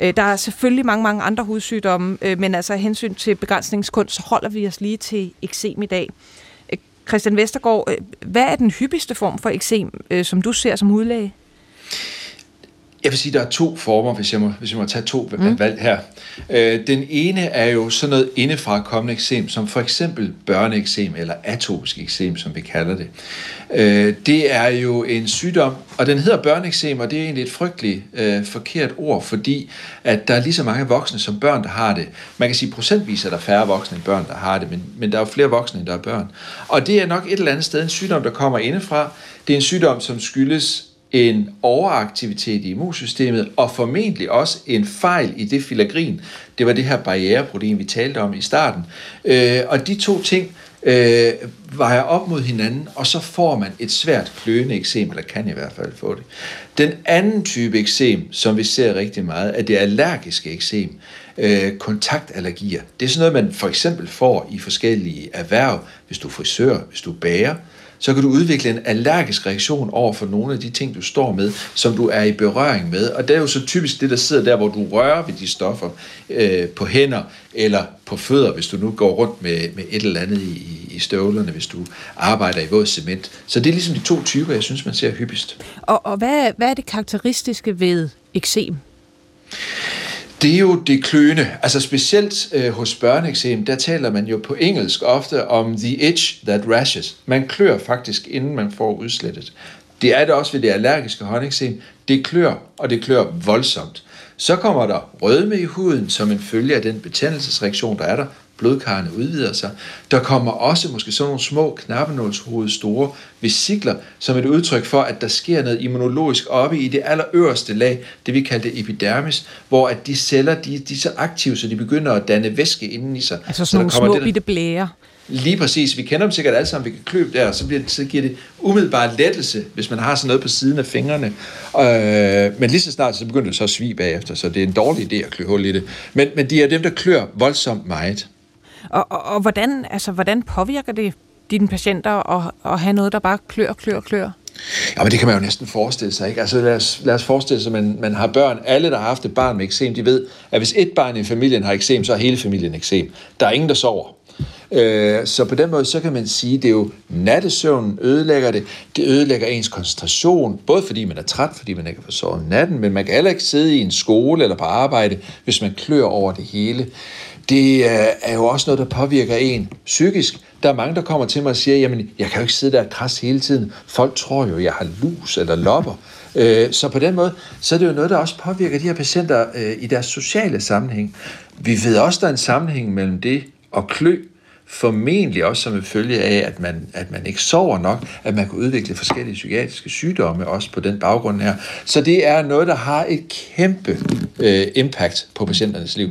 Øh, der er selvfølgelig mange, mange andre hudsygdomme, øh, men altså af hensyn til begrænsningskunst, så holder vi os lige til eksem i dag. Øh, Christian Vestergaard, hvad er den hyppigste form for eksem, som du ser som hudlæge? Jeg vil sige, der er to former, hvis jeg må, hvis jeg må tage to mm. valg her. Øh, den ene er jo sådan noget indefra kommende eksem, som for eksempel børneeksem, eller atopisk eksem, som vi kalder det. Øh, det er jo en sygdom, og den hedder børneeksem, og det er egentlig et frygteligt øh, forkert ord, fordi at der er lige så mange voksne som børn, der har det. Man kan sige, procentvis er der færre voksne end børn, der har det, men, men der er jo flere voksne, end der er børn. Og det er nok et eller andet sted en sygdom, der kommer indefra. Det er en sygdom, som skyldes en overaktivitet i immunsystemet, og formentlig også en fejl i det filagrin. Det var det her barriereprotein, vi talte om i starten. Øh, og de to ting øh, vejer op mod hinanden, og så får man et svært kløende eksem, eller kan i hvert fald få det. Den anden type eksem, som vi ser rigtig meget, er det allergiske eksem. Øh, kontaktallergier. Det er sådan noget, man for eksempel får i forskellige erhverv, hvis du er frisør, hvis du er bager, så kan du udvikle en allergisk reaktion over for nogle af de ting, du står med, som du er i berøring med. Og det er jo så typisk det, der sidder der, hvor du rører ved de stoffer øh, på hænder eller på fødder, hvis du nu går rundt med, med et eller andet i, i støvlerne, hvis du arbejder i våd cement. Så det er ligesom de to typer, jeg synes, man ser hyppigst. Og, og hvad, hvad er det karakteristiske ved eksem? Det er jo det kløne. Altså specielt øh, hos børneeksem, der taler man jo på engelsk ofte om the itch that rashes. Man klør faktisk, inden man får udslettet. Det er det også ved det allergiske håndeksem. Det klør, og det klør voldsomt. Så kommer der rødme i huden som en følge af den betændelsesreaktion, der er der blodkarrene udvider sig. Der kommer også måske sådan nogle små knappenålshoved store vesikler, som et udtryk for, at der sker noget immunologisk oppe i det allerøverste lag, det vi kalder epidermis, hvor at de celler, de, de er så aktive, så de begynder at danne væske inden i sig. Altså sådan så nogle små bitte blære. Lige præcis. Vi kender dem sikkert alle sammen. Vi kan kløbe der, og så, bliver, så giver det umiddelbart lettelse, hvis man har sådan noget på siden af fingrene. Øh, men lige så snart, så begynder det så at svige bagefter, så det er en dårlig idé at klø hul i det. Men, men de er dem, der klør voldsomt meget. Og, og, og hvordan, altså, hvordan påvirker det dine patienter at, at have noget, der bare klør, klør, klør? Ja, men det kan man jo næsten forestille sig, ikke? Altså lad os, lad os forestille sig, at man, man har børn. Alle, der har haft et barn med eksem, de ved, at hvis et barn i familien har eksem, så har hele familien eksem. Der er ingen, der sover. Øh, så på den måde, så kan man sige, det er jo nattesøvnen ødelægger det. Det ødelægger ens koncentration, både fordi man er træt, fordi man ikke kan få sovet natten, men man kan heller ikke sidde i en skole eller på arbejde, hvis man klør over det hele det øh, er jo også noget, der påvirker en psykisk. Der er mange, der kommer til mig og siger, jamen, jeg kan jo ikke sidde der kras hele tiden. Folk tror jo, jeg har lus eller lopper. Øh, så på den måde, så er det jo noget, der også påvirker de her patienter øh, i deres sociale sammenhæng. Vi ved også, der er en sammenhæng mellem det og klø, formentlig også som en følge af, at man, at man ikke sover nok, at man kan udvikle forskellige psykiatriske sygdomme også på den baggrund her. Så det er noget, der har et kæmpe øh, impact på patienternes liv.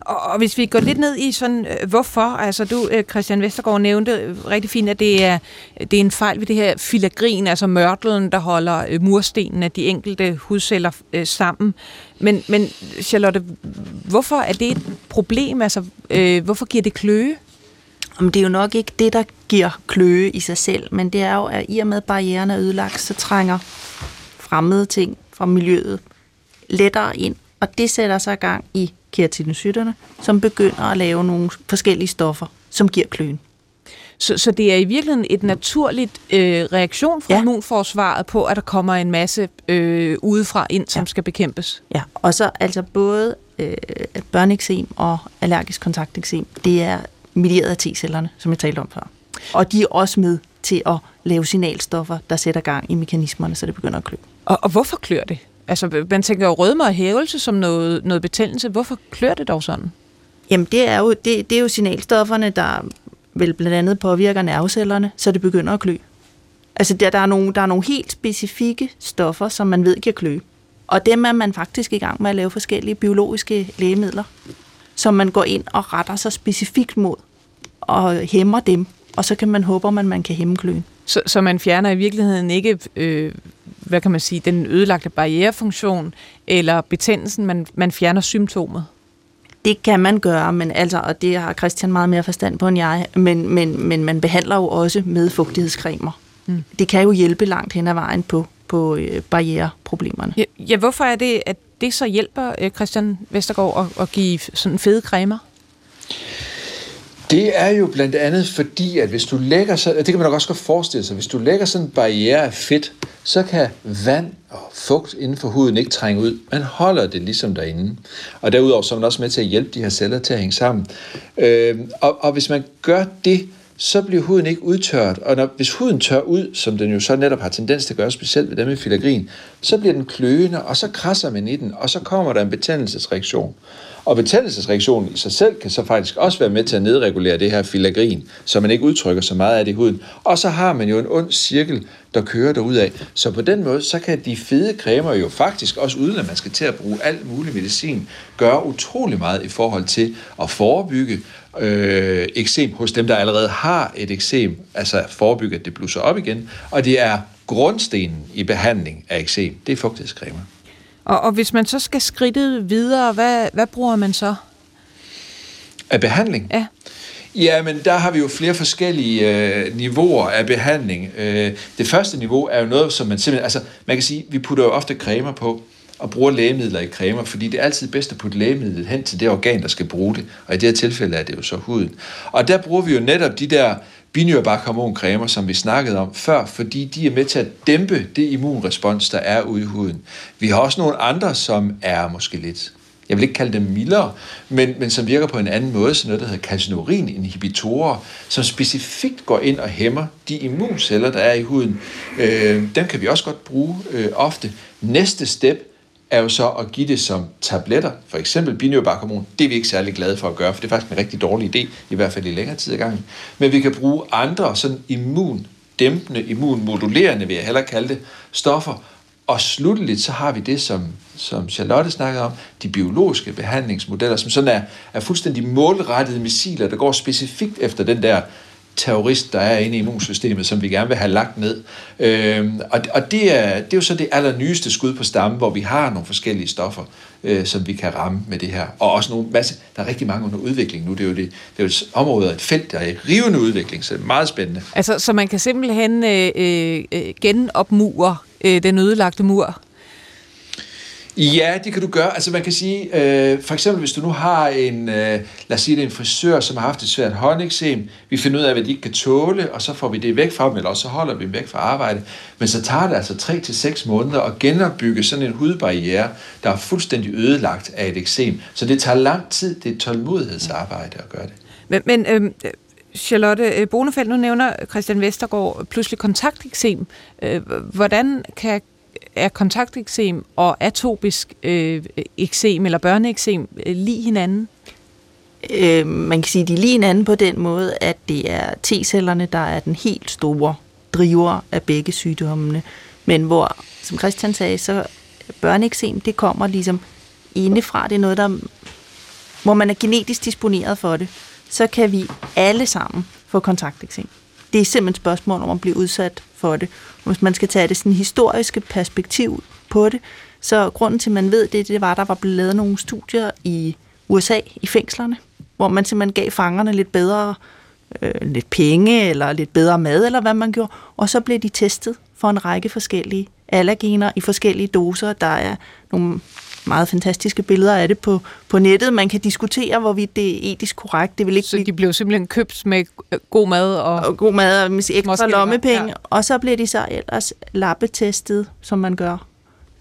Og, og hvis vi går lidt ned i sådan, øh, hvorfor, altså du, øh, Christian Vestergaard, nævnte rigtig fint, at det er, det er en fejl ved det her filagrin, altså mørtlen, der holder øh, murstenene, murstenen af de enkelte hudceller sammen. Men, men Charlotte, hvorfor er det et problem? Altså, øh, hvorfor giver det kløe? Om det er jo nok ikke det, der giver kløe i sig selv, men det er jo, at i og med, barrieren er ødelagt, så trænger fremmede ting fra miljøet lettere ind, og det sætter sig i gang i keratinocytterne, som begynder at lave nogle forskellige stoffer, som giver kløen. Så, så det er i virkeligheden et naturligt øh, reaktion fra ja. immunforsvaret på, at der kommer en masse øh, udefra ind, som ja. skal bekæmpes? Ja, og så altså både øh, børneeksem og allergisk kontakteksem, det er medieret af T-cellerne, som jeg talte om før. Og de er også med til at lave signalstoffer, der sætter gang i mekanismerne, så det begynder at klø. Og, og hvorfor klør det? Altså, man tænker jo rødme og hævelse som noget, noget betændelse. Hvorfor klør det dog sådan? Jamen, det er, jo, det, det er jo signalstofferne, der vel blandt andet påvirker nervecellerne, så det begynder at klø. Altså, der, der, er nogle, der er nogle helt specifikke stoffer, som man ved kan klø. Og dem er man faktisk i gang med at lave forskellige biologiske lægemidler, som man går ind og retter sig specifikt mod og hæmmer dem, og så kan man håbe, at man kan hæmme kløen. Så, så man fjerner i virkeligheden ikke øh, hvad kan man sige, den ødelagte barrierefunktion eller betændelsen, man, man fjerner symptomet? Det kan man gøre, men altså, og det har Christian meget mere forstand på end jeg, men, men, men man behandler jo også med fugtighedscremer. Mm. Det kan jo hjælpe langt hen ad vejen på, på øh, barriereproblemerne. Ja, ja, hvorfor er det, at det så hjælper øh, Christian Vestergaard at, at give sådan fede cremer? Det er jo blandt andet fordi, at hvis du lægger så, det kan man nok også godt forestille sig, hvis du lægger sådan en barriere af fedt, så kan vand og fugt inden for huden ikke trænge ud. Man holder det ligesom derinde. Og derudover så er man også med til at hjælpe de her celler til at hænge sammen. Øh, og, og hvis man gør det, så bliver huden ikke udtørret. Og når, hvis huden tør ud, som den jo så netop har tendens til at gøre, specielt ved dem med filagrin, så bliver den kløende, og så krasser man i den, og så kommer der en betændelsesreaktion. Og betændelsesreaktionen i sig selv kan så faktisk også være med til at nedregulere det her filagrin, så man ikke udtrykker så meget af det i huden. Og så har man jo en ond cirkel, der kører derudad. Så på den måde, så kan de fede cremer jo faktisk, også uden at man skal til at bruge alt mulig medicin, gøre utrolig meget i forhold til at forebygge øh, eksem hos dem, der allerede har et eksem, altså forebygge, at det blusser op igen. Og det er grundstenen i behandling af eksem, det er fugtighedscremer. Og, og hvis man så skal skridte videre, hvad, hvad bruger man så? Af behandling? Ja. Ja, men der har vi jo flere forskellige øh, niveauer af behandling. Øh, det første niveau er jo noget, som man simpelthen... Altså, man kan sige, vi putter jo ofte cremer på, og bruger lægemidler i cremer, fordi det er altid bedst at putte lægemidlet hen til det organ, der skal bruge det. Og i det her tilfælde er det jo så huden. Og der bruger vi jo netop de der cremer, som vi snakkede om før, fordi de er med til at dæmpe det immunrespons, der er ude i huden. Vi har også nogle andre, som er måske lidt jeg vil ikke kalde dem mildere, men, men som virker på en anden måde, så noget, der hedder calcineurin-inhibitorer, som specifikt går ind og hæmmer de immunceller, der er i huden. Øh, dem kan vi også godt bruge øh, ofte. Næste step er jo så at give det som tabletter, for eksempel binyrbarkhormon. Det er vi ikke særlig glade for at gøre, for det er faktisk en rigtig dårlig idé, i hvert fald i længere tid ad gangen. Men vi kan bruge andre sådan immundæmpende, immunmodulerende, vil jeg hellere kalde det, stoffer. Og slutteligt så har vi det, som, som Charlotte snakkede om, de biologiske behandlingsmodeller, som sådan er, er fuldstændig målrettede missiler, der går specifikt efter den der terrorist, der er inde i immunsystemet, som vi gerne vil have lagt ned. Øhm, og og det, er, det er jo så det allernyeste skud på stammen, hvor vi har nogle forskellige stoffer, øh, som vi kan ramme med det her. Og også nogle masse, der er rigtig mange under udvikling nu. Det er jo, det, det er jo et område et felt, der er i rivende udvikling, så det er meget spændende. Altså, så man kan simpelthen øh, øh, øh genopmure øh, den ødelagte mur Ja, det kan du gøre. Altså man kan sige, øh, for eksempel hvis du nu har en, øh, lad os sige det en frisør, som har haft et svært håndeksem, vi finder ud af, hvad de ikke kan tåle, og så får vi det væk fra dem, eller også så holder vi dem væk fra arbejde. Men så tager det altså 3 til seks måneder at genopbygge sådan en hudbarriere, der er fuldstændig ødelagt af et eksem. Så det tager lang tid, det er tålmodighedsarbejde at gøre det. Men, men øhm, øh, Charlotte Bonefeldt, nu nævner Christian Vestergaard pludselig kontakteksem. Øh, hvordan kan er kontakteksem og atopisk øh, eksem eller børneeksem øh, lige hinanden? Øh, man kan sige, at de er lige hinanden på den måde, at det er T-cellerne, der er den helt store driver af begge sygdommene. Men hvor, som Christian sagde, så børneeksem, det kommer ligesom indefra. Det er noget, der, hvor man er genetisk disponeret for det. Så kan vi alle sammen få kontakteksem. Det er simpelthen et spørgsmål om at blive udsat for det. Hvis man skal tage det sådan historiske perspektiv på det, så grunden til, at man ved det, det var, at der var blevet lavet nogle studier i USA, i fængslerne, hvor man simpelthen gav fangerne lidt bedre øh, lidt penge, eller lidt bedre mad, eller hvad man gjorde, og så blev de testet for en række forskellige allergener i forskellige doser. Der er nogle meget fantastiske billeder af det på, på nettet. Man kan diskutere, hvorvidt det er etisk korrekt. Det vil ikke så de blev simpelthen købt med god mad og, og god mad og med ekstra lommepenge. Ja. Og så blev de så ellers lappetestet, som man gør,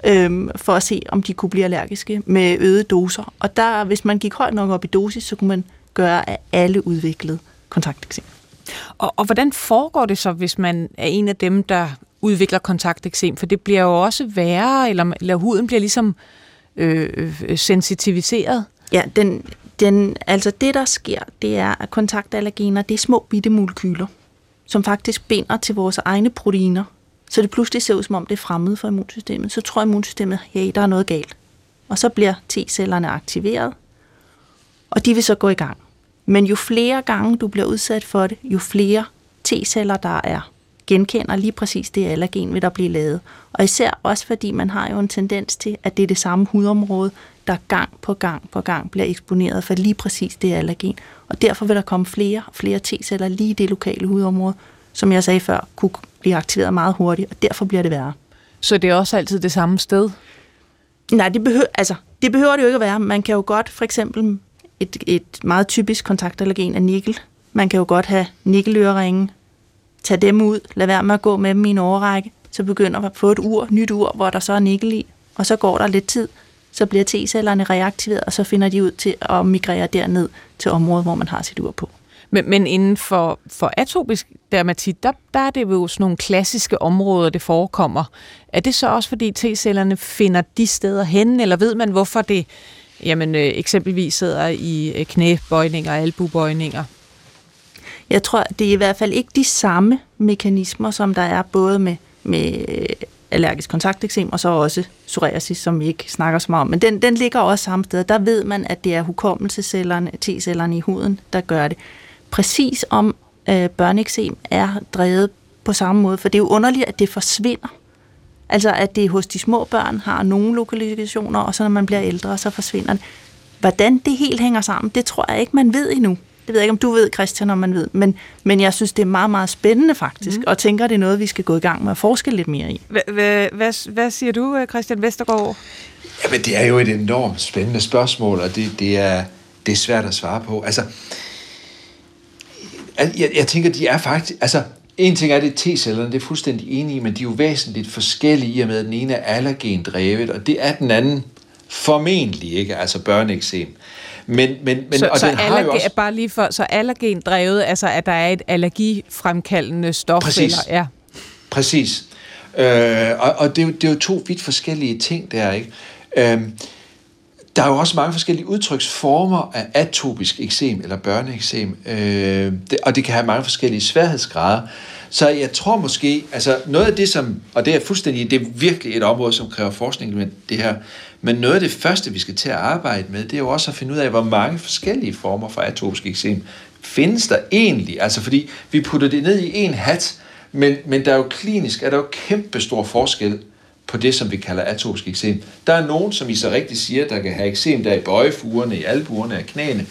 øhm, for at se, om de kunne blive allergiske med øgede doser. Og der, hvis man gik højt nok op i dosis, så kunne man gøre, at alle udviklede kontakteksem. Og, og hvordan foregår det så, hvis man er en af dem, der udvikler kontakteksem? For det bliver jo også værre, eller, eller huden bliver ligesom øh, øh, sensitiviseret? Ja, den, den, altså det, der sker, det er, at kontaktallergener, det er små bitte molekyler, som faktisk binder til vores egne proteiner. Så det pludselig ser ud, som om det er fremmed for immunsystemet. Så tror immunsystemet, hey, der er noget galt. Og så bliver T-cellerne aktiveret, og de vil så gå i gang. Men jo flere gange du bliver udsat for det, jo flere T-celler der er genkender lige præcis det allergen, vil der blive lavet. Og især også fordi man har jo en tendens til, at det er det samme hudområde, der gang på gang på gang bliver eksponeret for lige præcis det allergen. Og derfor vil der komme flere og flere T-celler lige i det lokale hudområde, som jeg sagde før, kunne blive aktiveret meget hurtigt, og derfor bliver det værre. Så det er også altid det samme sted? Nej, det behøver, altså, det behøver det jo ikke at være. Man kan jo godt, for eksempel, et, et meget typisk kontaktallergen er nikkel. Man kan jo godt have nikkeløreringe, Tag dem ud, lad være med at gå med dem i en overrække, så begynder man at få et ur, nyt ur, hvor der så er nikkel i, og så går der lidt tid, så bliver T-cellerne reaktiveret, og så finder de ud til at migrere derned til området, hvor man har sit ur på. Men, men inden for, for atopisk dermatit, der, der er det jo sådan nogle klassiske områder, det forekommer. Er det så også, fordi T-cellerne finder de steder hen, eller ved man, hvorfor det jamen, øh, eksempelvis sidder i øh, knæbøjninger og albubøjninger? Jeg tror, det er i hvert fald ikke de samme mekanismer, som der er både med, med allergisk kontakteksem, og så også psoriasis, som vi ikke snakker så meget om. Men den, den ligger også samme sted. Der ved man, at det er hukommelsescellerne, T-cellerne i huden, der gør det. Præcis om øh, børneeksem er drevet på samme måde, for det er jo underligt, at det forsvinder. Altså, at det hos de små børn har nogle lokalisationer, og så når man bliver ældre, så forsvinder det. Hvordan det helt hænger sammen, det tror jeg ikke, man ved endnu. Det ved jeg ikke, om du ved, Christian, om man ved. Men, men jeg synes, det er meget, meget spændende faktisk, mm. og tænker, det er noget, vi skal gå i gang med at forske lidt mere i. Hvad, hvad siger du, Christian Vestergaard? Jamen, det er jo et enormt spændende spørgsmål, og det, det, er, det er svært at svare på. Altså, jeg, jeg tænker, de er faktisk... Altså, en ting er det T-cellerne, det er fuldstændig enige i, men de er jo væsentligt forskellige i og med, at den ene er allergendrevet, og det er den anden Formentlig ikke, altså børneeksem. Men, men, men, så, og så den har allergen, jo også... bare lige for, så allergen drevet, altså at der er et allergifremkaldende stof? Præcis. Eller, ja. Præcis. Øh, og og det, er jo, det er jo to vidt forskellige ting der, ikke? Øh, der er jo også mange forskellige udtryksformer af atopisk eksem eller børneeksem, øh, det, og det kan have mange forskellige sværhedsgrader. Så jeg tror måske, altså noget af det som, og det er fuldstændig, det er virkelig et område, som kræver forskning med det her, men noget af det første, vi skal til at arbejde med, det er jo også at finde ud af, hvor mange forskellige former for atopisk eksem findes der egentlig. Altså fordi vi putter det ned i en hat, men, men der er jo klinisk, er der jo kæmpe stor forskel på det, som vi kalder atopisk eksem. Der er nogen, som I så rigtigt siger, der kan have eksem der i bøjefugerne, i albuerne og knæene.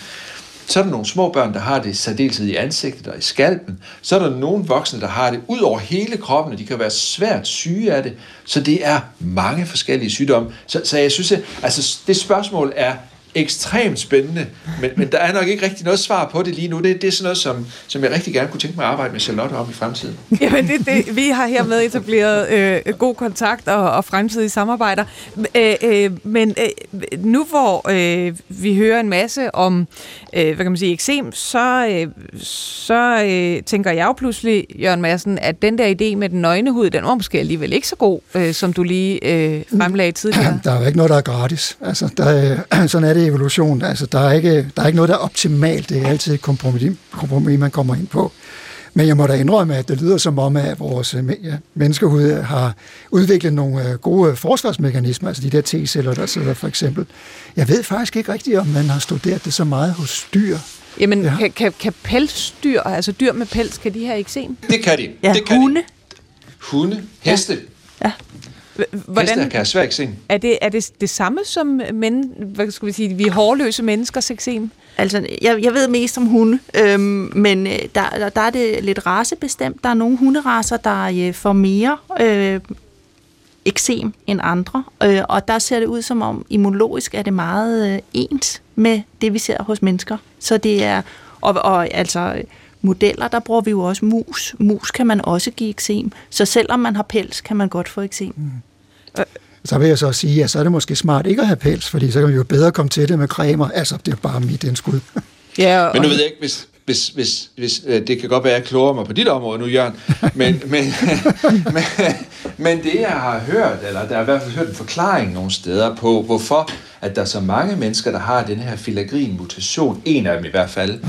Så er der nogle små børn, der har det særdeles i ansigtet og i skalpen. Så er der nogle voksne, der har det ud over hele kroppen, og de kan være svært syge af det. Så det er mange forskellige sygdomme. Så, så jeg synes, at altså, det spørgsmål er ekstremt spændende, men, men der er nok ikke rigtig noget svar på det lige nu. Det, det er sådan noget, som, som jeg rigtig gerne kunne tænke mig at arbejde med Charlotte om i fremtiden. Jamen, det, det, vi har hermed etableret øh, god kontakt og, og fremtidige samarbejder. Øh, øh, men øh, nu hvor øh, vi hører en masse om, øh, hvad kan man sige, eksem, så, øh, så øh, tænker jeg jo pludselig, Jørgen Madsen, at den der idé med den nøgne hud, den var måske alligevel ikke så god, øh, som du lige øh, fremlagde tidligere. Der er jo ikke noget, der er gratis. Altså, der er, sådan er det i evolution. Altså, der, er ikke, der er ikke noget, der er optimalt. Det er altid et kompromis, kompromis, man kommer ind på. Men jeg må da indrømme, at det lyder som om, at vores ja, menneskehud har udviklet nogle gode forsvarsmekanismer, altså de der T-celler, der sidder for eksempel. Jeg ved faktisk ikke rigtigt, om man har studeret det så meget hos dyr. Jamen, ja. kan, kan, kan pelsdyr, altså dyr med pels, kan de have eksem? Det kan de. Ja, det kan hunde. De. Hunde, heste. Ja. Hvordan, Heste kan have svær eksem. Er det, er det det samme som men, hvad skal vi sige, vi hårløse menneskers eksem? Altså, jeg, jeg ved mest om hunde, øhm, men øh, der, der er det lidt racebestemt. Der er nogle hunderaser, der øh, får mere øh, eksem end andre, øh, og der ser det ud som om immunologisk er det meget øh, ens med det, vi ser hos mennesker. Så det er, og, og altså modeller, der bruger vi jo også mus. Mus kan man også give eksem, så selvom man har pels, kan man godt få eksem. Mm. Så vil jeg så sige, at så er det måske smart ikke at have pels, fordi så kan vi jo bedre komme til det med cremer. Altså, det er bare mit indskud. Ja, og... Men nu ved jeg ikke, hvis, hvis, hvis, hvis øh, det kan godt være, at jeg kloger mig på dit område nu, Jørgen, men, men, men, men det, jeg har hørt, eller der er i hvert fald hørt en forklaring nogle steder på, hvorfor at der er så mange mennesker, der har den her filagrin-mutation, en af dem i hvert fald,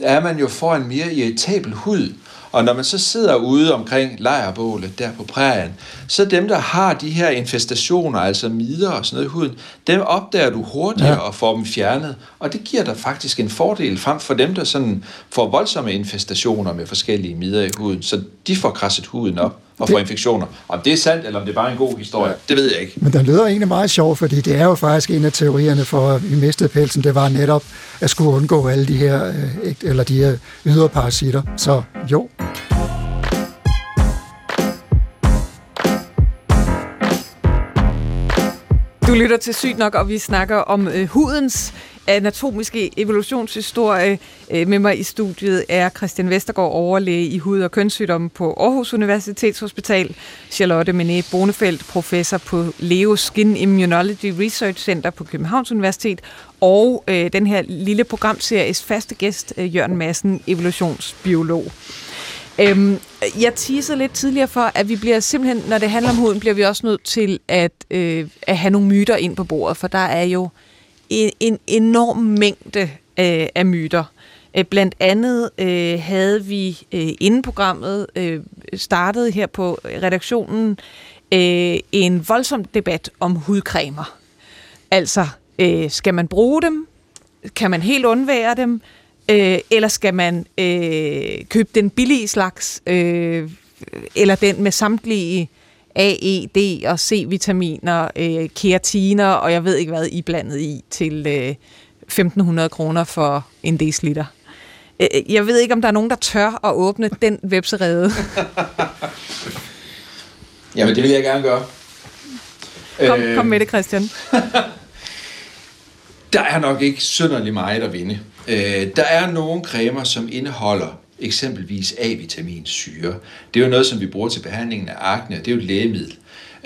ja. er man jo får en mere irritabel hud. Og når man så sidder ude omkring lejrbålet der på prærien, så dem, der har de her infestationer, altså midder og sådan noget i huden, dem opdager du hurtigere ja. og får dem fjernet. Og det giver dig faktisk en fordel frem for dem, der sådan får voldsomme infestationer med forskellige midder i huden. Så de får krasset huden op og får infektioner. Om det er sandt, eller om det er bare en god historie, ja. det ved jeg ikke. Men den lyder egentlig meget sjov, fordi det er jo faktisk en af teorierne for, at vi mistede pelsen, det var netop at skulle undgå alle de her, øh, eller de her ydre parasitter. Så jo. Du lytter til Sygt nok, og vi snakker om øh, hudens anatomiske evolutionshistorie. Øh, med mig i studiet er Christian Vestergaard, overlæge i hud- og kønssygdomme på Aarhus Universitetshospital. Charlotte Menet Bonefeldt, professor på Leo Skin Immunology Research Center på Københavns Universitet. Og øh, den her lille programseries faste gæst, øh, Jørgen Madsen, evolutionsbiolog. Øhm, jeg teasede lidt tidligere for, at vi bliver simpelthen, når det handler om huden, bliver vi også nødt til at, øh, at have nogle myter ind på bordet, for der er jo en, en enorm mængde øh, af myter. Øh, blandt andet øh, havde vi øh, inden programmet øh, startet her på redaktionen øh, en voldsom debat om hudcremer. Altså, øh, skal man bruge dem? Kan man helt undvære dem? Øh, eller skal man øh, købe den billige slags, øh, eller den med samtlige A, E, D og C-vitaminer, øh, keratiner og jeg ved ikke hvad I blandet i til øh, 1.500 kroner for en deciliter. Øh, jeg ved ikke, om der er nogen, der tør at åbne den webserede. Jamen, det vil jeg gerne gøre. Kom, øh, kom med det, Christian. der er nok ikke synderligt meget at vinde. Øh, der er nogle cremer, som indeholder eksempelvis A-vitaminsyre. Det er jo noget, som vi bruger til behandlingen af akne, det er jo et lægemiddel.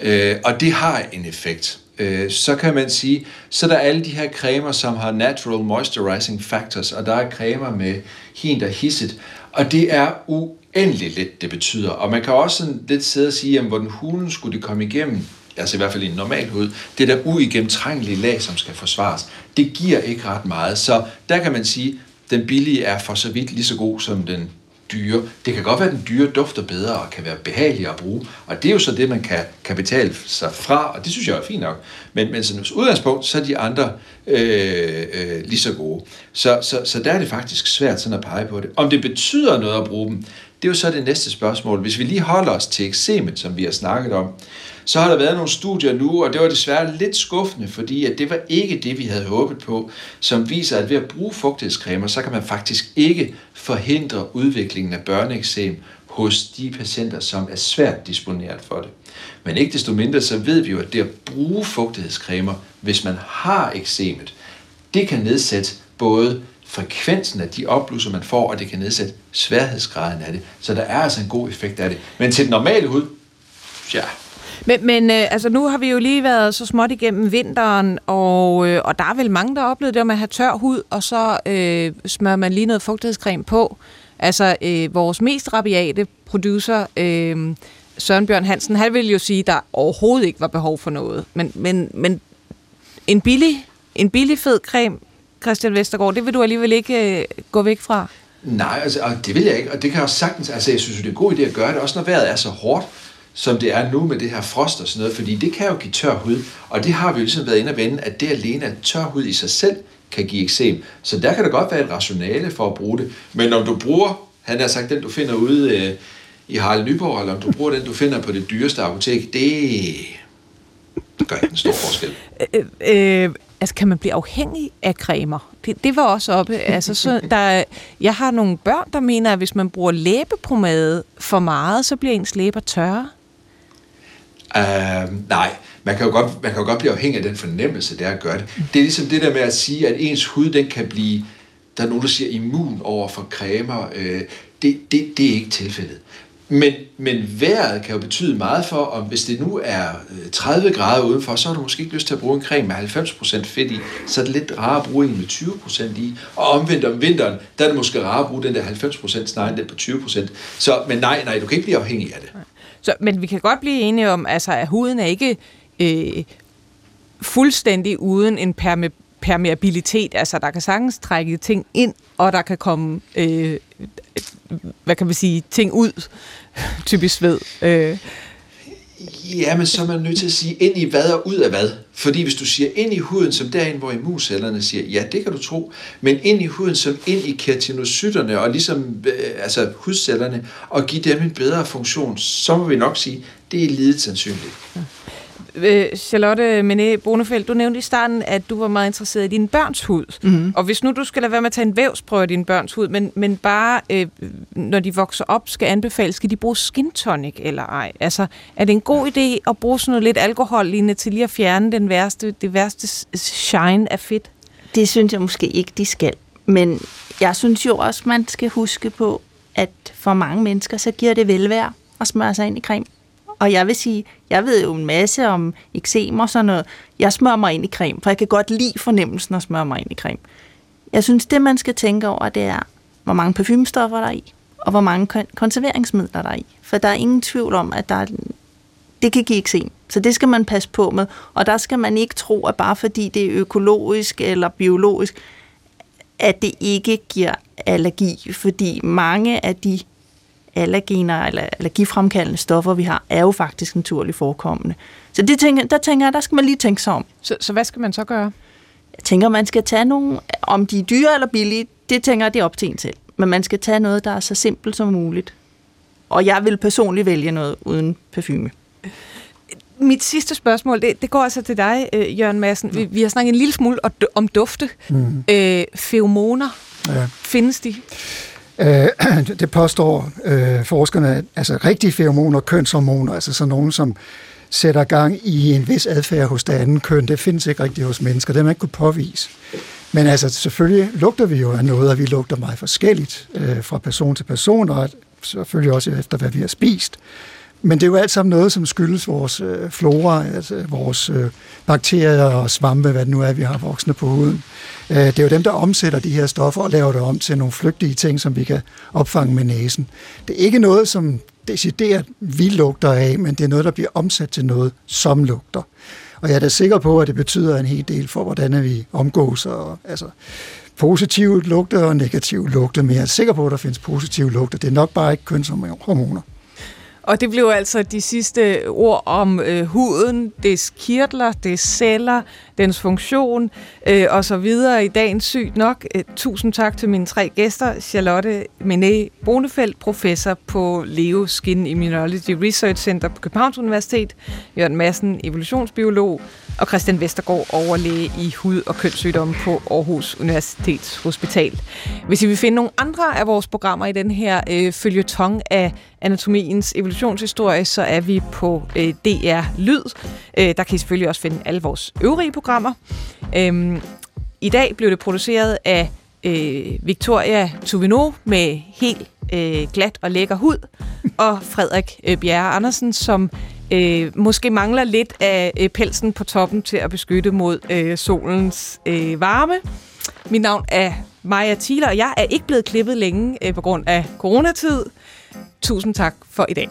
Øh, og det har en effekt. øh, så kan man sige, så er der alle de her cremer, som har natural moisturizing factors, og der er cremer med hint og hisset, og det er uendeligt lidt, det betyder. Og man kan også sådan lidt sidde og sige, jamen, hvordan hulen skulle det komme igennem, altså i hvert fald i en normal hud, det der uigennemtrængelige lag, som skal forsvares, det giver ikke ret meget. Så der kan man sige, den billige er for så vidt lige så god som den dyre. Det kan godt være, at den dyre dufter bedre og kan være behagelig at bruge, og det er jo så det, man kan, kan betale sig fra, og det synes jeg er fint nok. Men, men som udgangspunkt, så er de andre øh, øh, lige så gode. Så, så, så der er det faktisk svært sådan at pege på det. Om det betyder noget at bruge dem, det er jo så det næste spørgsmål. Hvis vi lige holder os til eksemen, som vi har snakket om, så har der været nogle studier nu, og det var desværre lidt skuffende, fordi at det var ikke det, vi havde håbet på, som viser, at ved at bruge fugtighedscremer, så kan man faktisk ikke forhindre udviklingen af børneeksem hos de patienter, som er svært disponeret for det. Men ikke desto mindre, så ved vi jo, at det at bruge fugtighedscremer, hvis man har eksemet, det kan nedsætte både frekvensen af de opblusser, man får, og det kan nedsætte sværhedsgraden af det. Så der er altså en god effekt af det. Men til den normale hud, ja, men, men øh, altså, nu har vi jo lige været så småt igennem vinteren, og, øh, og der er vel mange, der har oplevet det med at have tør hud, og så øh, smører man lige noget fugtighedscreme på. Altså, øh, vores mest rabiate producer, øh, Søren Bjørn Hansen, han ville jo sige, at der overhovedet ikke var behov for noget. Men, men, men en billig, en billig fed creme, Christian Vestergaard, det vil du alligevel ikke øh, gå væk fra? Nej, altså, og det vil jeg ikke, og det kan jeg også sagtens, altså jeg synes det er en god idé at gøre det, også når vejret er så hårdt, som det er nu med det her frost og sådan noget, fordi det kan jo give tør hud, og det har vi jo ligesom været inde at vende, at det alene, at tør hud i sig selv kan give eksem. Så der kan der godt være et rationale for at bruge det. Men om du bruger, han har sagt, den du finder ude øh, i Harald Nyborg, eller om du bruger den, du finder på det dyreste apotek, det gør ikke en stor forskel. Øh, øh, altså, kan man blive afhængig af cremer? Det, det var også oppe. Altså, så der, jeg har nogle børn, der mener, at hvis man bruger læbepomade for meget, så bliver ens læber tørre. Uh, nej, man kan, jo godt, man kan jo godt blive afhængig af den fornemmelse, det er at gøre det. Det er ligesom det der med at sige, at ens hud, den kan blive, der er nogen, der siger, immun over for cremer. Uh, det, det, det er ikke tilfældet. Men, men vejret kan jo betyde meget for, om hvis det nu er øh, 30 grader udenfor, så har du måske ikke lyst til at bruge en creme med 90% fedt i, så er det lidt rarere at bruge en med 20% i. Og omvendt om vinteren, der er det måske rarere at bruge den der 90% snarere end den på 20%. Så, men nej, nej, du kan ikke blive afhængig af det. Så, men vi kan godt blive enige om, altså, at huden er ikke øh, fuldstændig uden en perme, permeabilitet. Altså, der kan sagtens trække ting ind, og der kan komme, øh, hvad kan man sige, ting ud, typisk ved. Øh. Ja, men så er man nødt til at sige ind i hvad og ud af hvad. Fordi hvis du siger ind i huden, som derinde, hvor immuncellerne siger, ja, det kan du tro, men ind i huden som ind i keratinocytterne og ligesom øh, altså hudcellerne, og give dem en bedre funktion, så må vi nok sige, det er lidet sandsynligt. Ja. Øh, Charlotte Mené Bonefeldt, du nævnte i starten, at du var meget interesseret i din børns hud. Mm-hmm. Og hvis nu du skal lade være med at tage en vævsprøve af din børns hud, men, men bare øh, når de vokser op, skal anbefale, skal de bruge skin tonic eller ej? Altså, er det en god idé at bruge sådan noget lidt alkohol lignende til lige at fjerne den værste, det værste shine af fedt? Det synes jeg måske ikke, de skal. Men jeg synes jo også, man skal huske på, at for mange mennesker, så giver det velvære at smøre sig ind i creme. Og jeg vil sige, jeg ved jo en masse om eksem og sådan noget. Jeg smører mig ind i creme, for jeg kan godt lide fornemmelsen at smøre mig ind i creme. Jeg synes, det man skal tænke over, det er, hvor mange parfumestoffer der er i, og hvor mange konserveringsmidler der er i. For der er ingen tvivl om, at der er, det kan give eksem. Så det skal man passe på med. Og der skal man ikke tro, at bare fordi det er økologisk eller biologisk, at det ikke giver allergi. Fordi mange af de allergener eller allergifremkaldende stoffer, vi har, er jo faktisk naturligt forekommende. Så det tænker, der tænker jeg, der skal man lige tænke sig om. Så, så hvad skal man så gøre? Jeg tænker, man skal tage nogle, om de er dyre eller billige, det tænker jeg, det er op til en selv. Men man skal tage noget, der er så simpelt som muligt. Og jeg vil personligt vælge noget uden parfume. Mit sidste spørgsmål, det, det går altså til dig, øh, Jørgen Madsen. Vi, vi har snakket en lille smule om dufte. Mm. Øh, feromoner, ja. findes de? Øh, det påstår øh, forskerne, altså rigtige feromoner, kønshormoner, altså sådan nogen, som sætter gang i en vis adfærd hos det andet køn, det findes ikke rigtigt hos mennesker, det man ikke kunne påvise. Men altså selvfølgelig lugter vi jo af noget, og vi lugter meget forskelligt øh, fra person til person, og selvfølgelig også efter, hvad vi har spist. Men det er jo alt sammen noget, som skyldes vores øh, flora, altså vores øh, bakterier og svampe, hvad det nu er, vi har voksne på huden. Øh, det er jo dem, der omsætter de her stoffer og laver det om til nogle flygtige ting, som vi kan opfange med næsen. Det er ikke noget, som decideret vi lugter af, men det er noget, der bliver omsat til noget, som lugter. Og jeg er da sikker på, at det betyder en hel del for, hvordan vi omgås. Og, altså, positive lugte og negative lugte, men jeg er sikker på, at der findes positive lugte. Det er nok bare ikke kønshormoner. Og det blev altså de sidste ord om øh, huden, dets kirtler, dets celler, dens funktion øh, og så videre i dagens Sygt Nok. Øh, tusind tak til mine tre gæster. Charlotte Mené Bonefeldt, professor på Leo Skin Immunology Research Center på Københavns Universitet. Jørgen Madsen, evolutionsbiolog og Christian Vestergaard, overlæge i hud- og kønssygdomme på Aarhus Universitets Hospital. Hvis I vil finde nogle andre af vores programmer i den her øh, følgetong af anatomiens evolutionshistorie, så er vi på øh, DR Lyd. Øh, der kan I selvfølgelig også finde alle vores øvrige programmer. Øh, I dag blev det produceret af øh, Victoria Tuvino med helt øh, glat og lækker hud, og Frederik øh, Bjerre Andersen, som øh, måske mangler lidt af øh, pelsen på toppen til at beskytte mod øh, solens øh, varme. Mit navn er Maja Thiele, og jeg er ikke blevet klippet længe øh, på grund af coronatid. Tusind tak for i dag.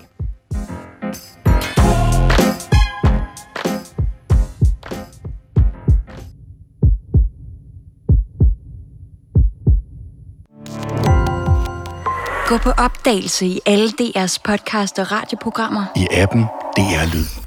Gå på opdagelse i alle DR's podcast og radioprogrammer. I appen DR Lyd.